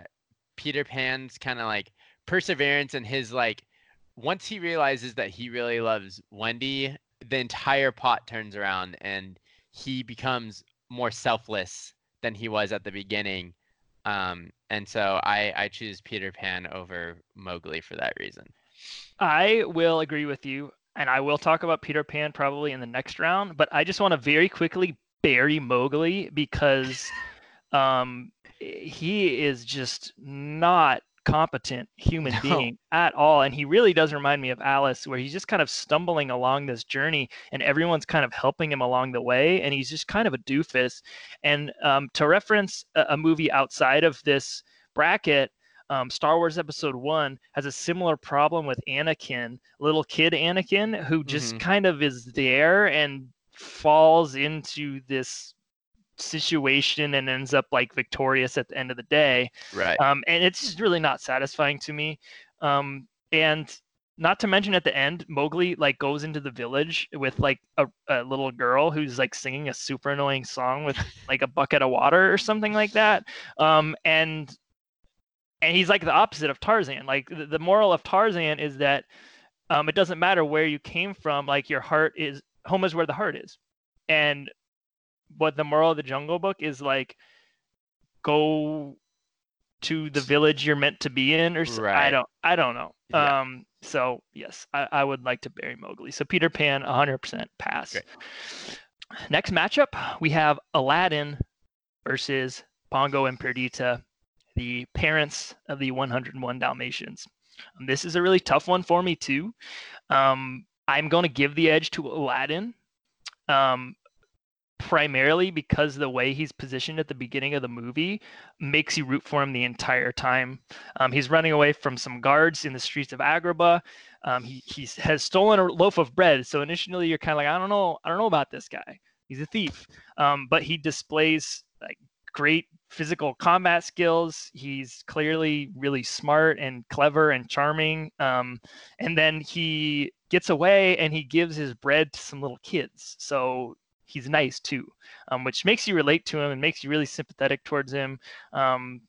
[SPEAKER 3] peter pan's kind of like perseverance and his like once he realizes that he really loves wendy the entire pot turns around and he becomes more selfless than he was at the beginning um, and so I, I choose Peter Pan over Mowgli for that reason.
[SPEAKER 2] I will agree with you, and I will talk about Peter Pan probably in the next round. But I just want to very quickly bury Mowgli because um, he is just not competent human
[SPEAKER 3] No.
[SPEAKER 2] being at all and he really does remind me of alice where he's just kind of stumbling along this journey and everyone's kind of helping him along the way and he's just kind of a doofus and um, to reference a, a movie outside of this bracket um, star wars episode one has a similar problem with anakin little kid anakin who just
[SPEAKER 3] Mhm.
[SPEAKER 2] kind of is there and falls into this situation and ends up like victorious at the end of the day
[SPEAKER 3] Right.
[SPEAKER 2] um, and it's just really not satisfying to me. Um, and not to mention at the end, Mowgli like goes into the village with like a, a little girl who's like singing a super annoying song with like a bucket of water or something like that. Um, and and he's like the opposite of Tarzan. Like the, the moral of Tarzan is that um, it doesn't matter where you came from. Like your heart is home is where the heart is. And what the moral of the Jungle Book is like, go to the village you're meant to be in or s- I
[SPEAKER 3] Right.
[SPEAKER 2] don't I don't know.
[SPEAKER 3] Yeah.
[SPEAKER 2] Um so yes, I, I would like to bury Mowgli. So Peter Pan 100% pass.
[SPEAKER 3] Great.
[SPEAKER 2] Next matchup, we have Aladdin versus Pongo and Perdita, the parents of the 101 Dalmatians. Um, this is a really tough one for me too. Um, I'm going to give the edge to Aladdin. Um, primarily because the way he's positioned at the beginning of the movie makes you root for him the entire time. Um, he's running away from some guards in the streets of Agrabah. Um, he he's, has stolen a loaf of bread. So initially you're kind of like, I don't know, I don't know about this guy. He's a thief. Um, but he displays like great physical combat skills. He's clearly really smart and clever and charming. Um, and then he gets away and he gives his bread to some little kids. So he's nice too, um, which makes you relate to him and makes you really sympathetic towards him. Um,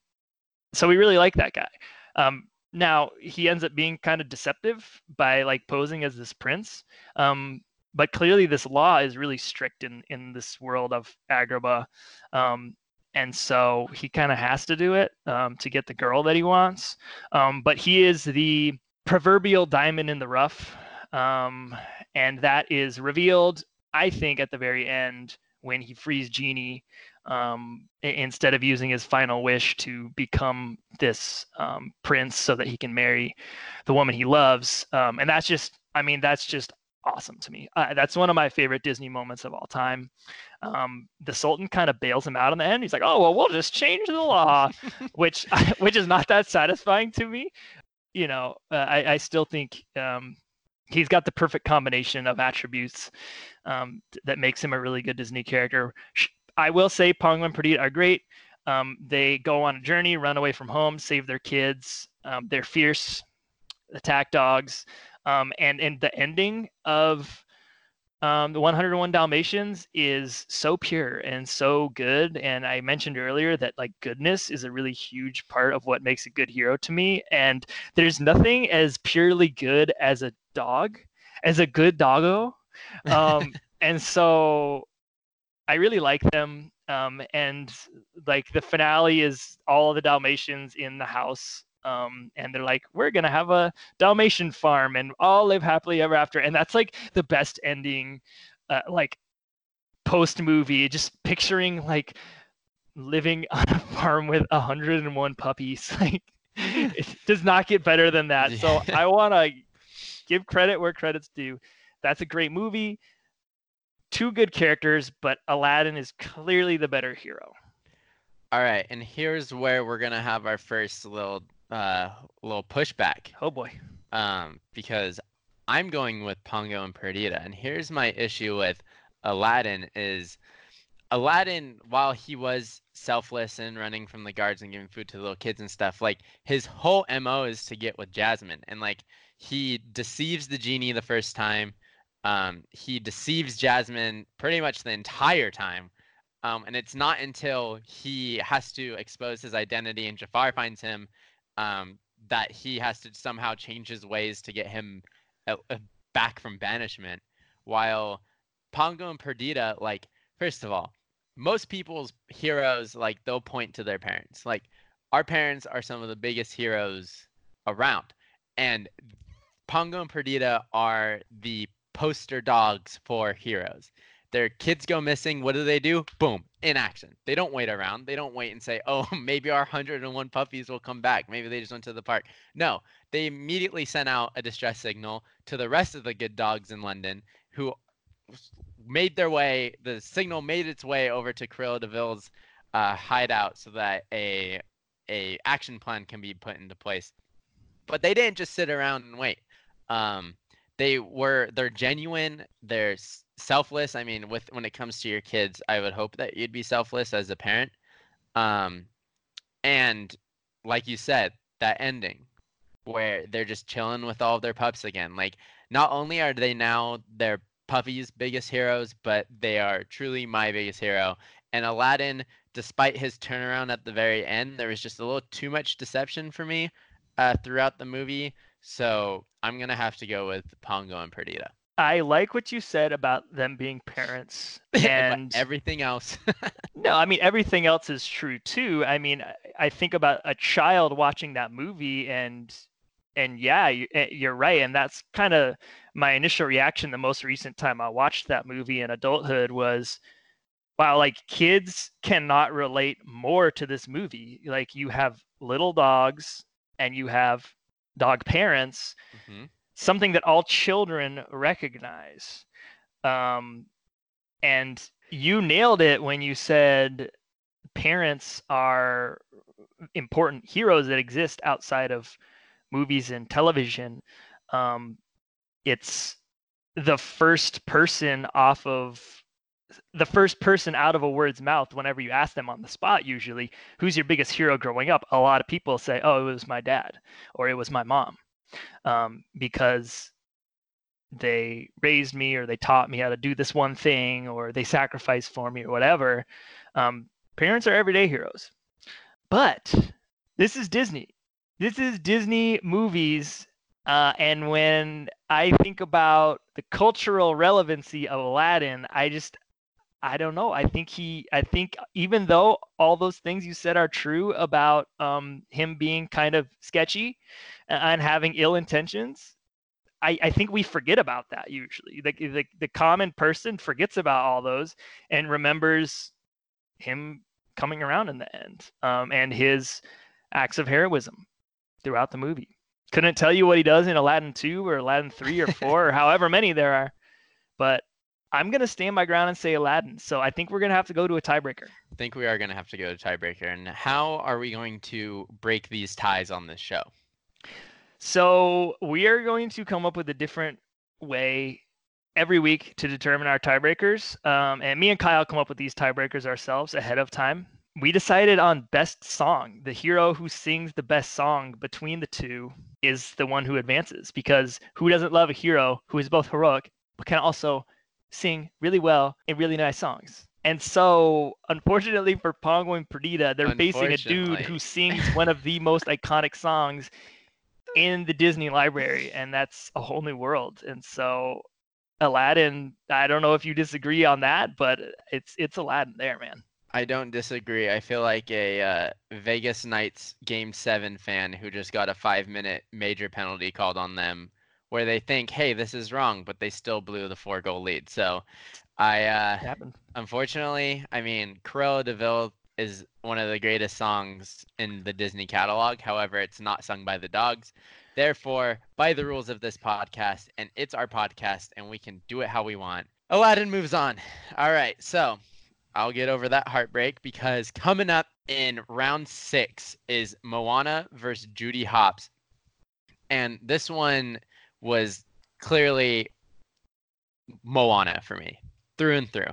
[SPEAKER 2] so we really like that guy. Um, now he ends up being kind of deceptive by like posing as this prince. Um, but clearly this law is really strict in in this world of Agrabah. Um, and so he kind of has to do it um, to get the girl that he wants. But he is the proverbial diamond in the rough. Um, and that is revealed, I think, at the very end when he frees Genie um, instead of using his final wish to become this um, prince so that he can marry the woman he loves. Um, and that's just, I mean, that's just awesome to me. Uh, that's one of my favorite Disney moments of all time. Um, the Sultan kind of bails him out in the end. He's like, "Oh well, we'll just change the law," which which is not that satisfying to me. You know, uh, I I still think um, he's got the perfect combination of attributes um, that makes him a really good Disney character. I will say Pongo and Perdita are great. Um, they go on a journey, run away from home, save their kids. Um, they're fierce, attack dogs, um, and and the ending of um, the 101 Dalmatians is so pure and so good. And I mentioned earlier that like goodness is a really huge part of what makes a good hero to me. And there's nothing as purely good as a dog, as a good doggo. Um, and so I really like them. Um, and like the finale is all the Dalmatians in the house. Um, and they're like, we're gonna have a Dalmatian farm and all live happily ever after. And that's like the best ending, uh, like post movie. Just picturing like living on a farm with 101 puppies. Like it does not get better than that. So I want to give credit where credit's due. That's a great movie. Two good characters, but Aladdin is clearly the better hero.
[SPEAKER 3] All right, and here's where we're gonna have our first little uh little pushback.
[SPEAKER 2] Oh boy.
[SPEAKER 3] Um, because I'm going with Pongo and Perdita, and here's my issue with Aladdin is Aladdin, while he was selfless and running from the guards and giving food to the little kids and stuff, like his whole MO is to get with Jasmine. And like he deceives the genie the first time. Um, he deceives Jasmine pretty much the entire time. Um, and it's not until he has to expose his identity and Jafar finds him um, that he has to somehow change his ways to get him uh, uh, back from banishment. While Pongo and Perdita, like, first of all, most people's heroes, like, they'll point to their parents. Like, our parents are some of the biggest heroes around. And Pongo and Perdita are the poster dogs for heroes. Their kids go missing. What do they do? Boom, in action. They don't wait around. They don't wait and say, oh, maybe our 101 puppies will come back. Maybe they just went to the park. No, they immediately sent out a distress signal to the rest of the good dogs in London who made their way, the signal made its way over to Cruella de Vil's uh, hideout so that a a action plan can be put into place. But they didn't just sit around and wait. Um, they were they're genuine. They're selfless. I mean, with when it comes to your kids, I would hope that you'd be selfless as a parent. Um, and like you said, that ending where they're just chilling with all of their pups again. Like, not only are they now their puppy's biggest heroes, but they are truly my biggest hero. And Aladdin, despite his turnaround at the very end, there was just a little too much deception for me uh, throughout the movie. So I'm gonna have to go with Pongo and Perdita.
[SPEAKER 2] I like what you said about them being parents and
[SPEAKER 3] everything else.
[SPEAKER 2] no, I mean everything else is true too. I mean, I think about a child watching that movie and and yeah, eh, you're right, and that's kind of my initial reaction. The most recent time I watched that movie in adulthood was, wow, like kids cannot relate more to this movie. Like you have little dogs and you have dog parents. Mm-hmm something that all children recognize. Um, and you nailed it when you said parents are important heroes that exist outside of movies and television. Um, it's the first person off of the first person out of a word's mouth whenever you ask them on the spot usually who's your biggest hero growing up a lot of people say oh it was my dad or it was my mom um, because they raised me or they taught me how to do this one thing or they sacrificed for me or whatever. Um, parents are everyday heroes. But this is Disney. This is Disney movies. Uh, and when I think about the cultural relevancy of Aladdin, I just, I don't know. I think he, I think even though all those things you said are true about um, him being kind of sketchy and having ill intentions, I, I think we forget about that usually. The, the, the common person forgets about all those and remembers him coming around in the end um, and his acts of heroism throughout the movie. Couldn't tell you what he does in Aladdin 2 or Aladdin 3 or 4 or however many there are, but I'm going to stand my ground and say Aladdin. So I think we're going to have to go to a tiebreaker.
[SPEAKER 3] I think we are going to have to go to tiebreaker. And how are we going to break these ties on this show?
[SPEAKER 2] So we are going to come up with a different way every week to determine our tiebreakers. Um, and me and Kyle come up with these tiebreakers ourselves ahead of time. We decided on best song. The hero who sings the best song between the two is the one who advances because who doesn't love a hero who is both heroic but can also sing really well in really nice songs? And so, unfortunately for Pongo and Perdita, they're facing a dude who sings one of the most iconic songs in the Disney library, and that's a whole new world. And so, Aladdin, I don't know if you disagree on that, but it's it's Aladdin there, man.
[SPEAKER 3] I don't disagree. I feel like a uh, Vegas Knights Game Seven fan who just got a five-minute major penalty called on them, where they think, "Hey, this is wrong," but they still blew the four-goal lead. So, I uh, happened. Unfortunately, I mean, Cruella de Vil is one of the greatest songs in the Disney catalog. However, it's not sung by the dogs. Therefore, by the rules of this podcast, and it's our podcast, and we can do it how we want, Aladdin moves on. All right, so I'll get over that heartbreak because coming up in round six is Moana versus Judy Hopps. And this one was clearly Moana for me, through and through.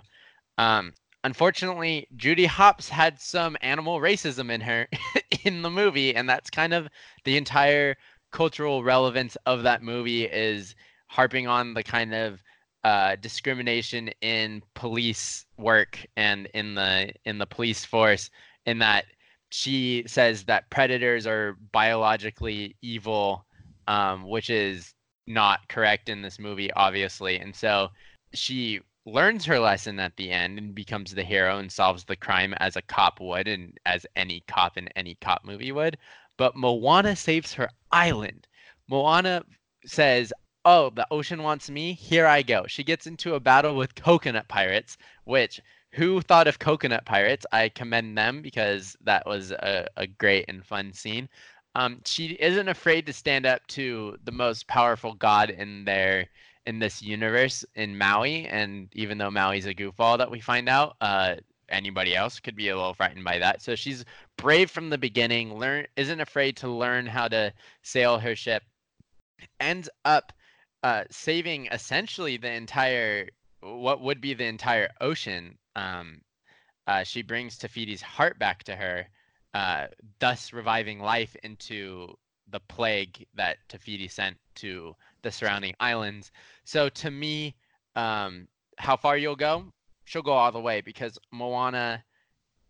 [SPEAKER 3] Um, unfortunately, Judy Hopps had some animal racism in her in the movie, and that's kind of the entire cultural relevance of that movie is harping on the kind of uh, discrimination in police work and in the in the police force in that she says that predators are biologically evil um, which is not correct in this movie obviously and so she learns her lesson at the end and becomes the hero and solves the crime as a cop would and as any cop in any cop movie would. But Moana saves her island. Moana says, oh, the ocean wants me. Here I go. She gets into a battle with coconut pirates, which who thought of coconut pirates? I commend them because that was a, a great and fun scene. Um, she isn't afraid to stand up to the most powerful god in their in this universe in Maui, and even though Maui's a goofball that we find out, uh, anybody else could be a little frightened by that. So she's brave from the beginning. Learn isn't afraid to learn how to sail her ship. Ends up uh, saving essentially the entire what would be the entire ocean. Um, uh, she brings Te Fiti's heart back to her, uh, thus reviving life into the plague that Te Fiti sent to the surrounding islands. So to me, um, how far you'll go, she'll go all the way because Moana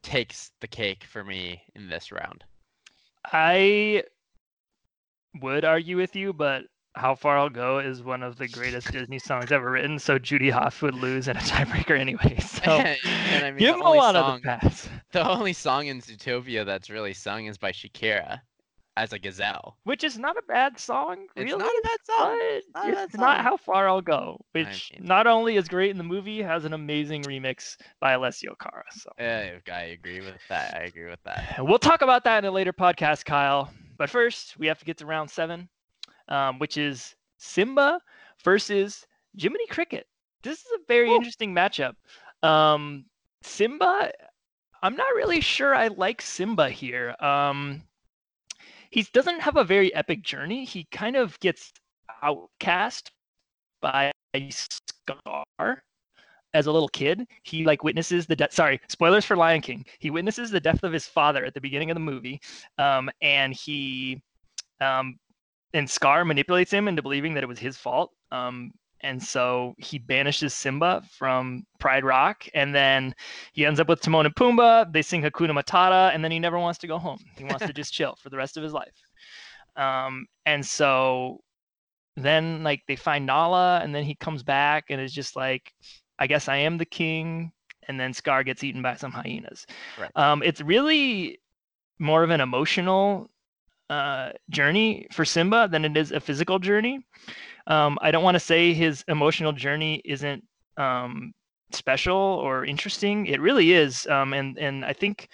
[SPEAKER 3] takes the cake for me in this round.
[SPEAKER 2] I would argue with you, but how Far I'll Go is one of the greatest Disney songs ever written, so Judy Hopps would lose in a tiebreaker anyway. So
[SPEAKER 3] and I mean,
[SPEAKER 2] give
[SPEAKER 3] the a
[SPEAKER 2] lot
[SPEAKER 3] song,
[SPEAKER 2] the pass.
[SPEAKER 3] the only song in Zootopia that's really sung is by Shakira as a gazelle.
[SPEAKER 2] Which is not a bad song,
[SPEAKER 3] It's
[SPEAKER 2] really.
[SPEAKER 3] not a bad song.
[SPEAKER 2] but
[SPEAKER 3] not
[SPEAKER 2] it's not how far I'll go, which
[SPEAKER 3] mean-
[SPEAKER 2] not only is great in the movie, has an amazing remix by Alessia Cara. So
[SPEAKER 3] Eh, I agree with that. I agree with that.
[SPEAKER 2] we'll talk about that in a later podcast, Kyle. But first, we have to get to round seven, um, which is Simba versus Jiminy Cricket. This is a very
[SPEAKER 3] Ooh.
[SPEAKER 2] interesting matchup. Um, Simba, I'm not really sure I like Simba here. Um, he doesn't have a very epic journey. He kind of gets outcast by Scar as a little kid. He like witnesses the death. Sorry, spoilers for Lion King. He witnesses the death of his father at the beginning of the movie, um, and he um, and Scar manipulates him into believing that it was his fault. Um, and so he banishes Simba from Pride Rock, and then he ends up with Timon and Pumbaa. They sing Hakuna Matata, and then he never wants to go home. He wants to just chill for the rest of his life. Um, and so then like they find Nala, and then he comes back and is just like, I guess I am the king. And then Scar gets eaten by some hyenas.
[SPEAKER 3] Right.
[SPEAKER 2] Um, it's really more of an emotional uh, journey for Simba than it is a physical journey. Um, I don't want to say his emotional journey isn't um, special or interesting. It really is, um, and and I think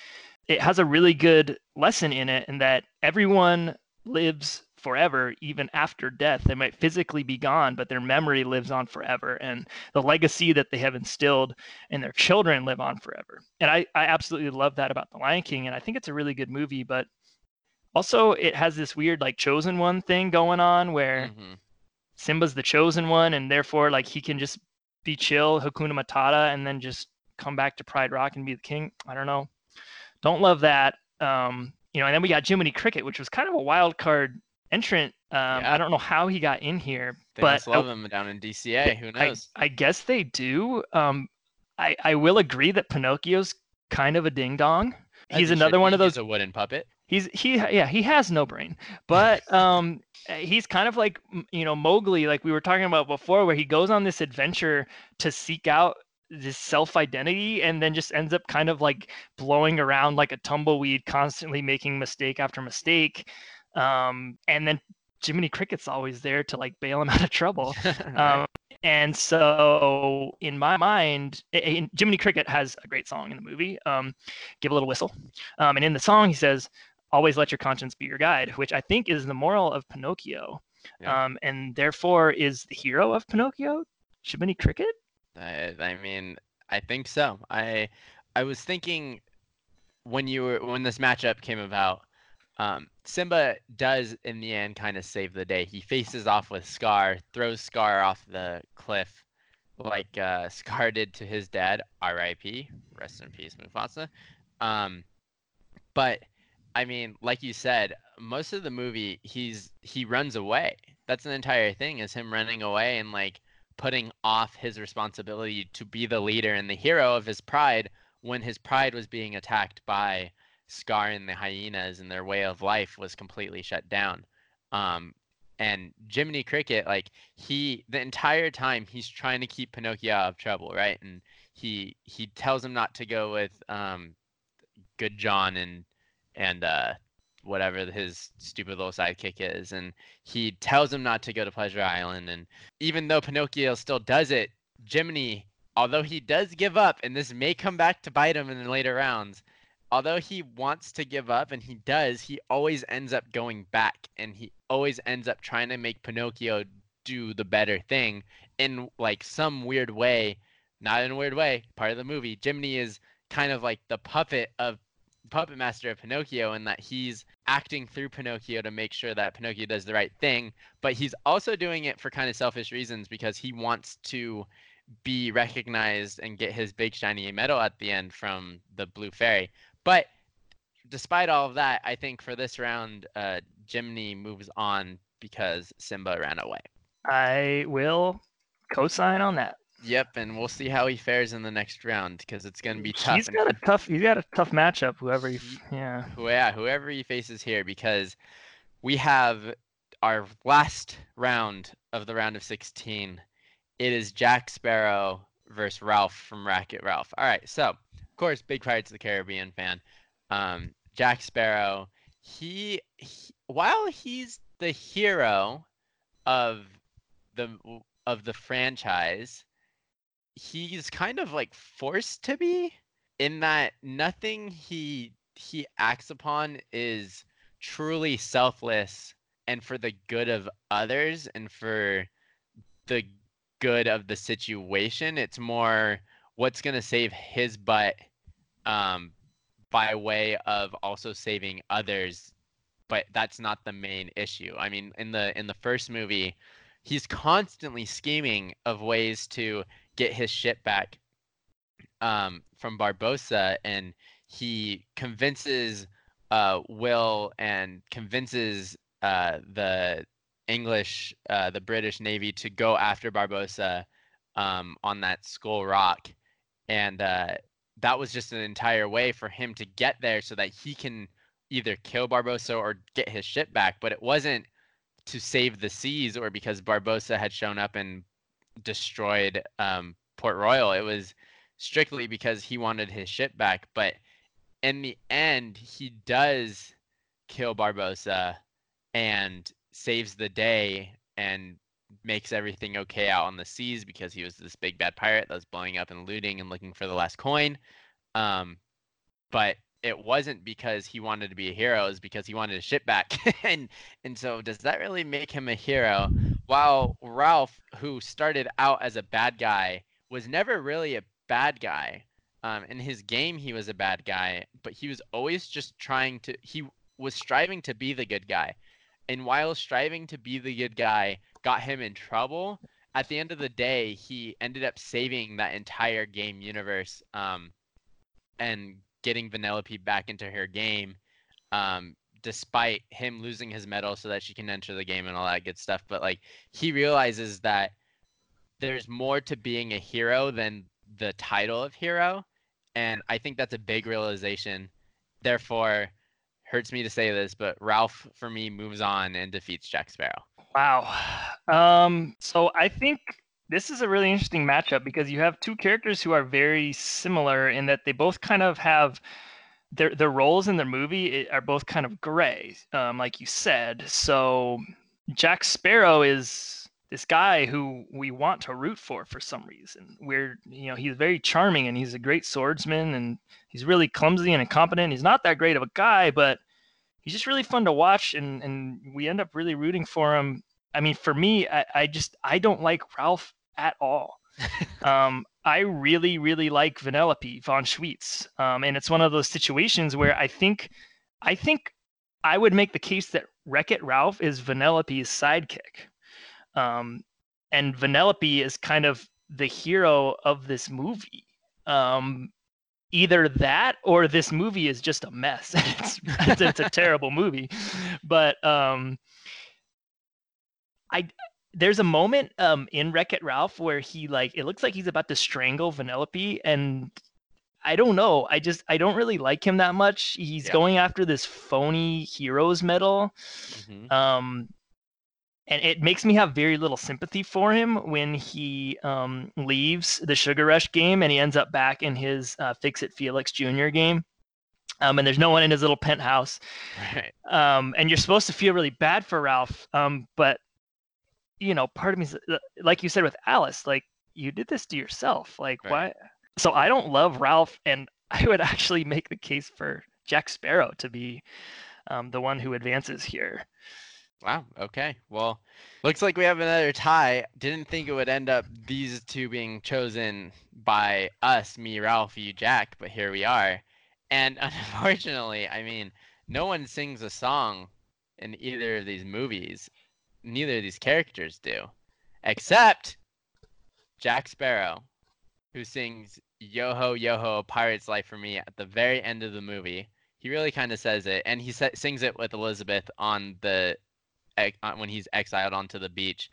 [SPEAKER 2] it has a really good lesson in it, in that everyone lives forever, even after death. They might physically be gone, but their memory lives on forever, and the legacy that they have instilled in their children live on forever. And I I absolutely love that about The Lion King, and I think it's a really good movie, but also it has this weird like chosen one thing going on where
[SPEAKER 3] Mhm.
[SPEAKER 2] Simba's the chosen one, and therefore like he can just be chill, Hakuna Matata, and then just come back to Pride Rock and be the king. I don't know. Don't love that. Um, you know, and then we got Jiminy Cricket, which was kind of a wild card entrant. Um,
[SPEAKER 3] Yeah.
[SPEAKER 2] I don't know how he got in here,
[SPEAKER 3] They
[SPEAKER 2] but
[SPEAKER 3] love him down in DCA. Who
[SPEAKER 2] I,
[SPEAKER 3] knows?
[SPEAKER 2] I guess they do. Um, I, I will agree that Pinocchio's kind of a ding dong. He's another one of those
[SPEAKER 3] He's a wooden puppet.
[SPEAKER 2] He's he yeah he has no brain, but um he's kind of like you know Mowgli like we were talking about before, where he goes on this adventure to seek out this self identity and then just ends up kind of like blowing around like a tumbleweed, constantly making mistake after mistake, um and then Jiminy Cricket's always there to like bail him out of trouble. Um, and so, in my mind, a- Jiminy Cricket has a great song in the movie, um, "Give a Little Whistle," um, and in the song he says, "Always let your conscience be your guide," which I think is the moral of Pinocchio,
[SPEAKER 3] Yeah.
[SPEAKER 2] um, and therefore is the hero of Pinocchio, Jiminy Cricket.
[SPEAKER 3] I, I mean, I think so. I I was thinking when you were when this matchup came about, um, Simba does in the end kind of save the day. He faces off with Scar, throws Scar off the cliff, like uh, Scar did to his dad. R.I.P. Rest in peace, Mufasa. Um, but I mean, like you said, most of the movie he's he runs away. That's an entire thing is him running away and like putting off his responsibility to be the leader and the hero of his pride when his pride was being attacked by Scar and the hyenas and their way of life was completely shut down. Um, and Jiminy Cricket, like he, the entire time he's trying to keep Pinocchio out of trouble, right? And he he tells him not to go with um, Good John and and uh, whatever his stupid little sidekick is, and he tells him not to go to Pleasure Island. And even though Pinocchio still does it, Jiminy, although he does give up, and this may come back to bite him in the later rounds, although he wants to give up and he does, he always ends up going back and he always ends up trying to make Pinocchio do the better thing in like some weird way. Not in a weird way, part of the movie. Jiminy is kind of like the puppet of puppet master of Pinocchio and that he's acting through Pinocchio to make sure that Pinocchio does the right thing, but he's also doing it for kind of selfish reasons because he wants to be recognized and get his big shiny medal at the end from the blue fairy. But despite all of that, I think for this round, uh, moves on because Simba ran away.
[SPEAKER 2] I will co-sign on that.
[SPEAKER 3] Yep, and we'll see how he fares in the next round because it's going to be tough.
[SPEAKER 2] He's got a tough. He's got a tough matchup. Whoever he, yeah.
[SPEAKER 3] yeah, whoever he faces here, because we have our last round of the round of 16. It is Jack Sparrow versus Ralph from Wreck It Ralph. All right, so of course, big Pirates of the Caribbean fan. Um, Jack Sparrow. He, he while he's the hero of the of the franchise he's kind of like forced to be in that nothing he he acts upon is truly selfless and for the good of others and for the good of the situation. It's more what's going to save his butt um, by way of also saving others but that's not the main issue. I mean in the in the first movie he's constantly scheming of ways to get his ship back um, from Barbossa, and he convinces uh, Will and convinces uh, the English, uh, the British Navy to go after Barbossa um, on that Skull Rock, and uh, that was just an entire way for him to get there so that he can either kill Barbossa or get his ship back. But it wasn't to save the seas or because Barbossa had shown up and destroyed um, Port Royal. It was strictly because he wanted his ship back. But in the end, he does kill Barbossa and saves the day and makes everything okay out on the seas because he was this big bad pirate that was blowing up and looting and looking for the last coin. Um, but it wasn't because he wanted to be a hero, it's because he wanted his ship back. and and so does that really make him a hero? While Ralph, who started out as a bad guy, was never really a bad guy. Um, in his game, he was a bad guy, but he was always just trying to. He was striving to be the good guy, and while striving to be the good guy, got him in trouble. At the end of the day, he ended up saving that entire game universe um, and getting Vanellope back into her game, um, despite him losing his medal so that she can enter the game and all that good stuff. But like he realizes that there's more to being a hero than the title of hero. And I think that's a big realization. Therefore, hurts me to say this, but Ralph for me moves on and defeats Jack Sparrow.
[SPEAKER 2] Wow. Um, so I think this is a really interesting matchup because you have two characters who are very similar in that they both kind of have their their roles in the movie are both kind of gray, um, like you said. So Jack Sparrow is this guy who we want to root for for some reason. We're, you know, he's very charming and he's a great swordsman and he's really clumsy and incompetent. He's not that great of a guy, but he's just really fun to watch and, and we end up really rooting for him. I mean, for me, I, I just, I don't like Ralph at all. um, I really, really like Vanellope von Schweetz. Um, and it's one of those situations where I think, I think I would make the case that Wreck It Ralph is Vanellope's sidekick um, and Vanellope is kind of the hero of this movie. Um, either that or this movie is just a mess. it's, it's, it's a terrible movie. But um, I there's a moment um, in Wreck It Ralph where he like it looks like he's about to strangle Vanellope and I don't know. I just I don't really like him that much. He's yeah. going after this phony heroes medal. Mm-hmm. Um and it makes me have very little sympathy for him when he um, leaves the Sugar Rush game and he ends up back in his uh, Fix It Felix Jr. game. Um, and there's no one in his little penthouse.
[SPEAKER 3] Right.
[SPEAKER 2] Um, and you're supposed to feel really bad for Ralph. Um, but you know, part of me, is, uh, like you said with Alice, like you did this to yourself. Like
[SPEAKER 3] Right.
[SPEAKER 2] why? So I don't love Ralph, and I would actually make the case for Jack Sparrow to be um, the one who advances here.
[SPEAKER 3] Wow. Okay. Well, looks like we have another tie. Didn't think it would end up these two being chosen by us, me, Ralph, you, Jack, but here we are. And unfortunately, I mean, no one sings a song in either of these movies. Neither of these characters do, except Jack Sparrow, who sings "Yo ho, yo ho, pirate's life for me" at the very end of the movie. He really kind of says it, and he sa- sings it with Elizabeth on the when he's exiled onto the beach.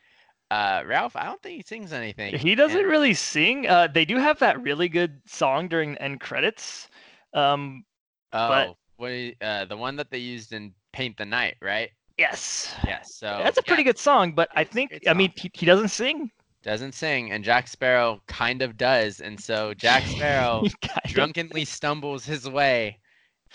[SPEAKER 3] Uh, Ralph, I don't think he sings anything.
[SPEAKER 2] He doesn't
[SPEAKER 3] and-
[SPEAKER 2] really sing. Uh, they do have that really good song during the end credits. Um,
[SPEAKER 3] Oh,
[SPEAKER 2] but-
[SPEAKER 3] what? Uh, the one that they used in Paint the Night, right?
[SPEAKER 2] Yes,
[SPEAKER 3] Yes. So
[SPEAKER 2] that's a pretty
[SPEAKER 3] yeah,
[SPEAKER 2] good song. But I think, I mean, he, he doesn't sing.
[SPEAKER 3] Doesn't sing, and Jack Sparrow kind of does, and so Jack Sparrow
[SPEAKER 2] He kind of-
[SPEAKER 3] drunkenly stumbles his way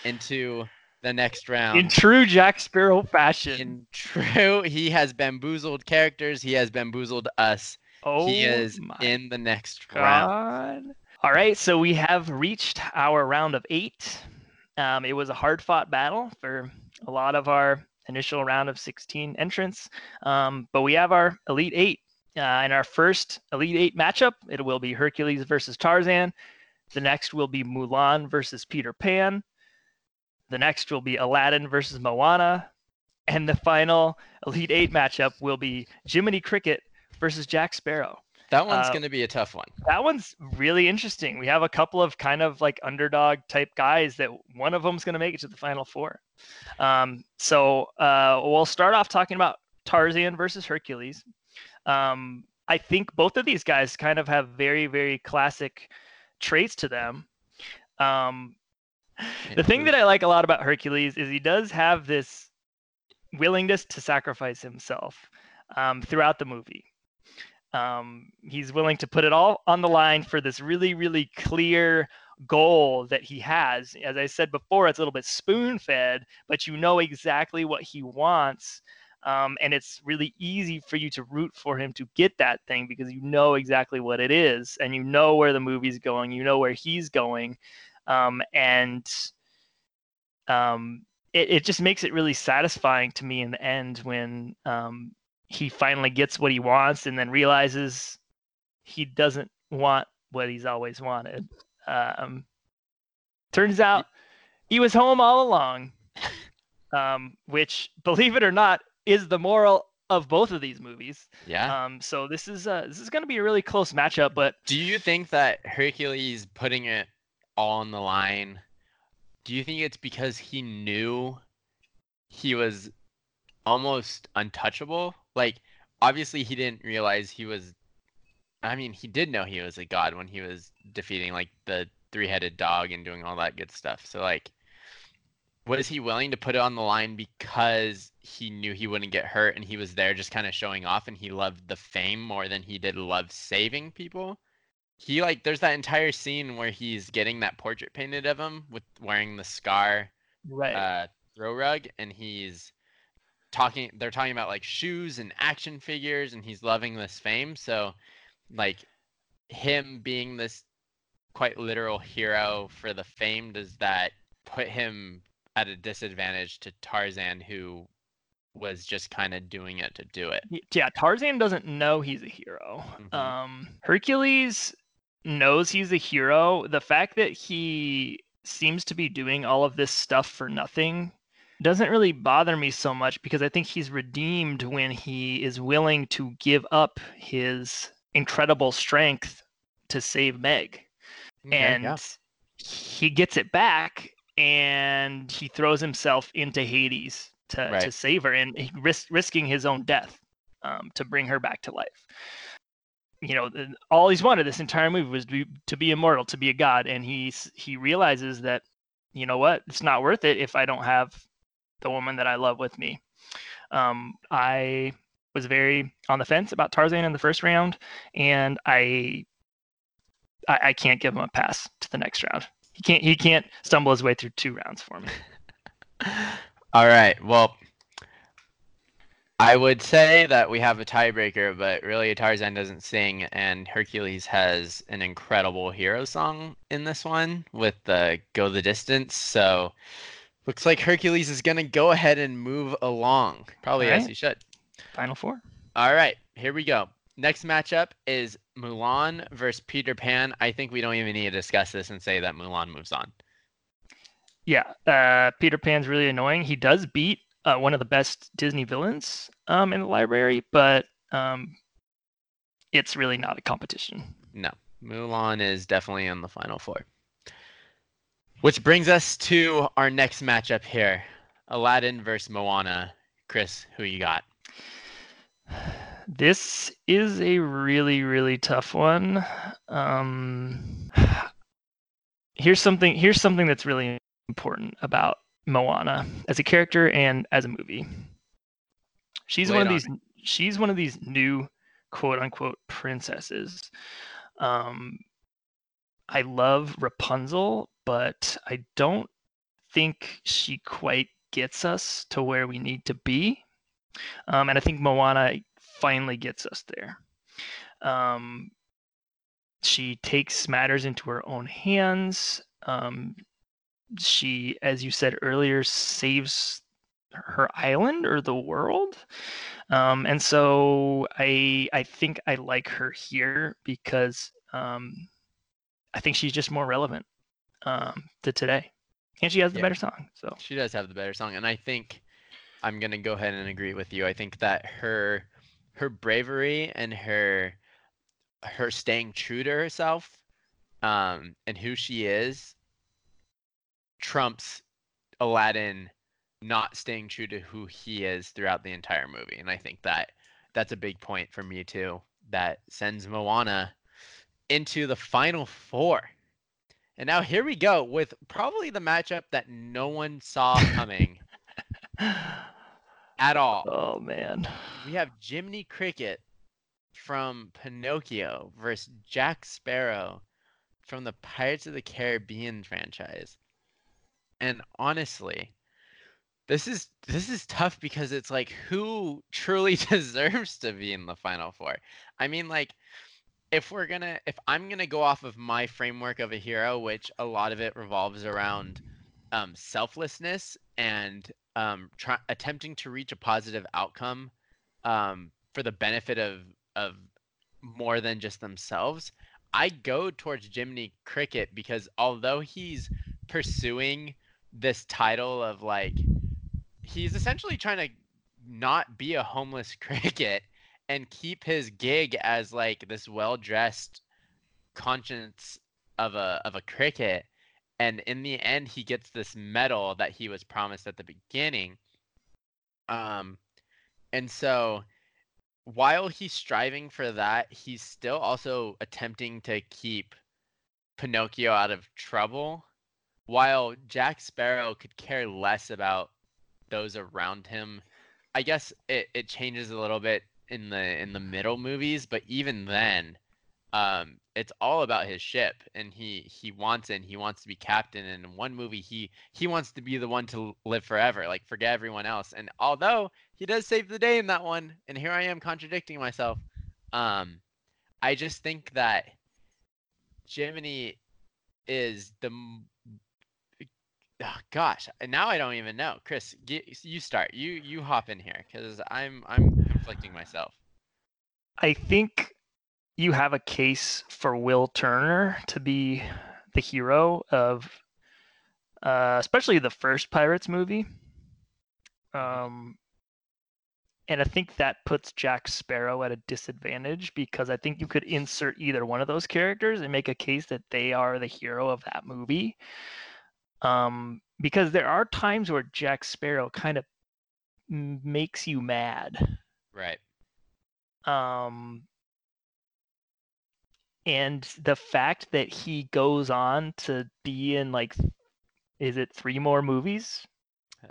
[SPEAKER 3] into the next round.
[SPEAKER 2] in true Jack Sparrow fashion.
[SPEAKER 3] In true, he has bamboozled characters. He has bamboozled us.
[SPEAKER 2] oh,
[SPEAKER 3] he is in the next round.
[SPEAKER 2] All right, so we have reached our round of eight. Um, it was a hard fought battle for a lot of our initial round of 16 entrants, um, but we have our Elite Eight. Uh, in our first Elite Eight matchup, it will be Hercules versus Tarzan. The next will be Mulan versus Peter Pan. The next will be Aladdin versus Moana. And the final Elite Eight matchup will be Jiminy Cricket versus Jack Sparrow
[SPEAKER 3] That one's
[SPEAKER 2] Uh,
[SPEAKER 3] going to be a tough one.
[SPEAKER 2] that one's really interesting. We have a couple of kind of like underdog type guys that one of them's going to make it to the final four. Um, so uh, we'll start off talking about Tarzan versus Hercules. Um, I think both of these guys kind of have very, very classic traits to them. Um, the thing that I like a lot about Hercules is he does have this willingness to sacrifice himself um, throughout the movie. Um, he's willing to put it all on the line for this really, really clear goal that he has. As I said before, it's a little bit spoon fed, but you know exactly what he wants. Um, and it's really easy for you to root for him to get that thing because you know exactly what it is and you know where the movie's going, you know where he's going. Um, and um, it, it just makes it really satisfying to me in the end when um, he finally gets what he wants and then realizes he doesn't want what he's always wanted. Um, turns out he was home all along, um, which, believe it or not, is the moral of both of these movies.
[SPEAKER 3] Yeah.
[SPEAKER 2] Um, so this is uh, this is going to be a really close matchup, but
[SPEAKER 3] Do you think that Hercules putting it all on the line? Do you think it's because he knew he was almost untouchable? Like, obviously, he didn't realize he was. I mean, he did know he was a god when he was defeating like the three-headed dog and doing all that good stuff. So, like, was he willing to put it on the line because he knew he wouldn't get hurt and he was there just kind of showing off and he loved the fame more than he did love saving people? he like there's that entire scene where he's getting that portrait painted of him with wearing the scar
[SPEAKER 2] right.
[SPEAKER 3] uh throw rug and he's talking they're talking about like shoes and action figures and he's loving this fame so like him being this quite literal hero for the fame does that put him at a disadvantage to Tarzan who was just kind of doing it to do it
[SPEAKER 2] yeah, Tarzan doesn't know he's a hero.
[SPEAKER 3] Mhm.
[SPEAKER 2] Um, Hercules knows he's a hero. The fact that he seems to be doing all of this stuff for nothing doesn't really bother me so much because I think he's redeemed when he is willing to give up his incredible strength to save Meg.
[SPEAKER 3] Okay,
[SPEAKER 2] and
[SPEAKER 3] yeah.
[SPEAKER 2] he gets it back and he throws himself into Hades to, to save her and he risk, risking his own death um, to bring her back to life. You know, all he's wanted this entire movie was to be, to be immortal, to be a god, and he's he realizes that, you know what, it's not worth it if I don't have the woman that I love with me. Um, I was very on the fence about Tarzan in the first round, and I I, I can't give him a pass to the next round. He can't he can't stumble his way through two rounds for me.
[SPEAKER 3] All right. Well, I would say that we have a tiebreaker, but really Tarzan doesn't sing, and Hercules has an incredible hero song in this one with the "Go the Distance." So, looks like Hercules is gonna go ahead and move along, probably as
[SPEAKER 2] Alright.
[SPEAKER 3] he should.
[SPEAKER 2] Final four.
[SPEAKER 3] All right, here we go. Next matchup is Mulan versus Peter Pan. I think we don't even need to discuss this and say that Mulan moves on.
[SPEAKER 2] Yeah, uh, Peter Pan's really annoying. He does beat uh, one of the best Disney villains um, in the library, but um, it's really not a competition.
[SPEAKER 3] No, Mulan is definitely in the final four. Which brings us to our next matchup here Aladdin versus Moana. Chris, who you got?
[SPEAKER 2] This is a really, really tough one. Um, here's something. Here's something that's really important about Moana as a character and as a movie. She's
[SPEAKER 3] Lay
[SPEAKER 2] one of
[SPEAKER 3] on
[SPEAKER 2] these. She's one of these new quote unquote princesses. Um, I love Rapunzel, but I don't think she quite gets us to where we need to be. Um, and I think Moana finally gets us there. Um, she takes matters into her own hands. Um, she, as you said earlier, saves her island or the world. Um, and so I I think I like her here because um, I think she's just more relevant um, to today, and she has the
[SPEAKER 3] Yeah.
[SPEAKER 2] better song. So
[SPEAKER 3] She does have the better song, and I think I'm gonna go ahead and agree with you. I think that her her bravery and her her staying true to herself um, and who she is trumps Aladdin not staying true to who he is throughout the entire movie. And I think that that's a big point for me too. That sends Moana into the final four. And now here we go with probably the matchup that no one saw coming at all.
[SPEAKER 2] oh man,
[SPEAKER 3] We have Jiminy Cricket from Pinocchio versus Jack Sparrow from the Pirates of the Caribbean franchise. And honestly, this is this is tough because it's like who truly deserves to be in the final four. I mean like if we're to if I'm to go off of my framework of a hero which a lot of it revolves around um selflessness and um try, attempting to reach a positive outcome um for the benefit of of more than just themselves. I go towards Jiminy Cricket because although he's pursuing this title of like he's essentially trying to not be a homeless cricket and keep his gig as like this well-dressed conscience of a of a cricket. And in the end he gets this medal that he was promised at the beginning. Um and so while he's striving for that he's still also attempting to keep pinocchio out of trouble while jack sparrow could care less about those around him. I guess it, it changes a little bit in the in the middle movies but even then um it's all about his ship and he he wants and he wants to be captain and in one movie he he wants to be the one to live forever like forget everyone else and although he does save the day in that one and here i am contradicting myself um i just think that jiminy is the oh, gosh now i don't even know chris get, you start you you hop in here because i'm i'm conflicting myself
[SPEAKER 2] I think you have a case for Will Turner to be the hero of, uh, especially the first Pirates movie. Um, and I think that puts Jack Sparrow at a disadvantage because I think you could insert either one of those characters and make a case that they are the hero of that movie. Um, because there are times where Jack Sparrow kind of m- makes you mad.
[SPEAKER 3] Right.
[SPEAKER 2] Um and the fact that he goes on to be in like is it three more movies?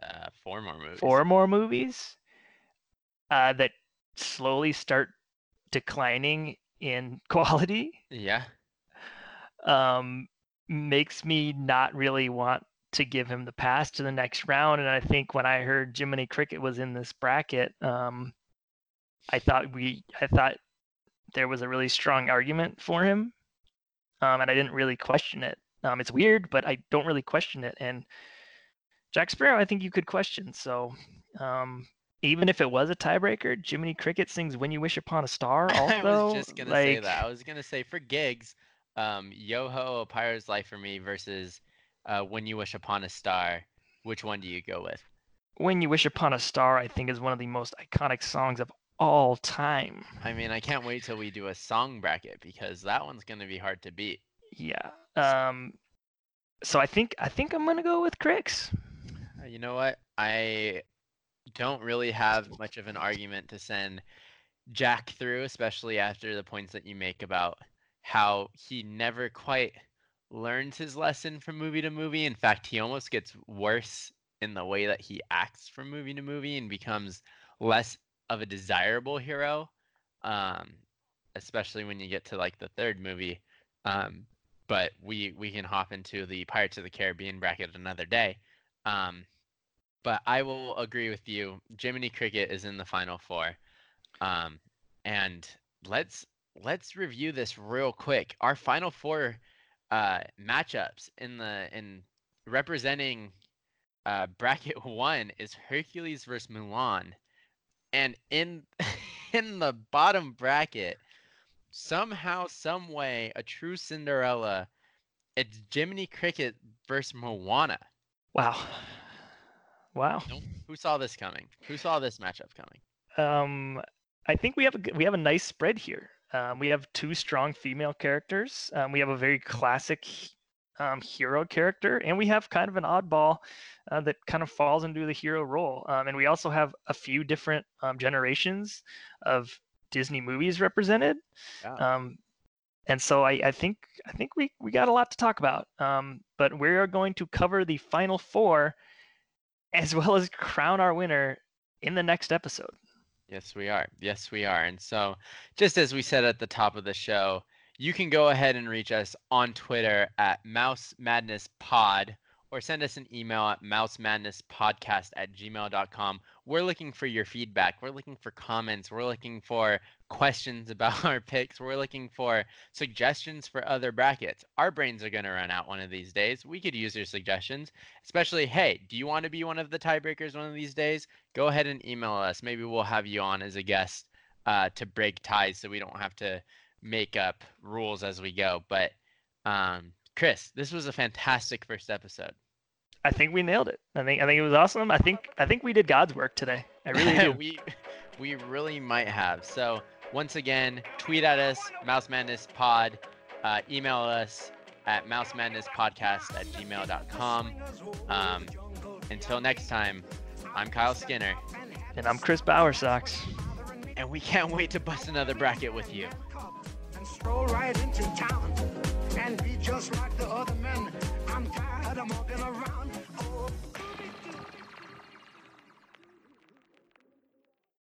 [SPEAKER 3] Uh four more movies.
[SPEAKER 2] Four more movies uh that slowly start declining in quality?
[SPEAKER 3] Yeah.
[SPEAKER 2] Um makes me not really want to give him the pass to the next round. And I think when I heard Jiminy Cricket was in this bracket, um, I thought we, I thought there was a really strong argument for him, um, and I didn't really question it. Um, it's weird, but I don't really question it. And Jack Sparrow, I think you could question. So um, even if it was a tiebreaker, Jiminy Cricket sings "When You Wish Upon a Star." Also,
[SPEAKER 3] I was just gonna
[SPEAKER 2] like,
[SPEAKER 3] say that. I was gonna say for gigs, um, Yoho, A Pirate's Life for Me versus uh, When You Wish Upon a Star. Which one do you go with?
[SPEAKER 2] When You Wish Upon a Star, I think is one of the most iconic songs of all time.
[SPEAKER 3] I mean, I can't wait till we do a song bracket because that one's gonna be hard to beat.
[SPEAKER 2] Yeah. Um. So I think I think I'm gonna go with Crix.
[SPEAKER 3] Uh, You know what? I don't really have much of an argument to send Jack through, especially after the points that you make about how he never quite learns his lesson from movie to movie. In fact, he almost gets worse in the way that he acts from movie to movie and becomes less of a desirable hero. Um, especially when you get to like the third movie. Um, but we we can hop into the Pirates of the Caribbean bracket another day. Um, but I will agree with you. Jiminy Cricket is in the final four. Um, and let's let's review this real quick. Our final four uh, matchups in the in representing uh, bracket one is Hercules versus Mulan, and in in the bottom bracket, somehow, some way, a true Cinderella. It's Jiminy Cricket versus Moana.
[SPEAKER 2] Wow. Wow.
[SPEAKER 3] Who saw this coming? Who saw this matchup coming?
[SPEAKER 2] Um, I think we have a we have a nice spread here. Um, we have two strong female characters. Um, we have a very classic um, hero character, and we have kind of an oddball uh, that kind of falls into the hero role. Um, and we also have a few different um, generations of Disney movies represented.
[SPEAKER 3] Yeah.
[SPEAKER 2] Um, and so I, I think I think we, we got a lot to talk about. Um, but we are going to cover the final four, as well as crown our winner in the next episode.
[SPEAKER 3] Yes, we are. Yes, we are. And so, just as we said at the top of the show, you can go ahead and reach us on Twitter at Mouse Madness Pod or send us an email at mousemadnesspodcast at gmail.com. We're looking for your feedback. We're looking for comments. We're looking for questions about our picks. We're looking for suggestions for other brackets. Our brains are going to run out one of these days. We could use your suggestions, especially, hey, do you want to be one of the tiebreakers one of these days? Go ahead and email us. Maybe we'll have you on as a guest uh, to break ties so we don't have to make up rules as we go. But um, Chris, this was a fantastic first episode.
[SPEAKER 2] I think we nailed it. I think I think it was awesome. I think I think we did God's work today. I really do.
[SPEAKER 3] we we really might have. So once again, tweet at us, Mouse Madness Pod, uh, email us at mousemadnesspodcast at gmail.com. Um, until next time, I'm Kyle Skinner,
[SPEAKER 2] and I'm Chris Bowersox.
[SPEAKER 3] and we can't wait to bust another bracket with you
[SPEAKER 1] just like the other men. I'm tired of walking around.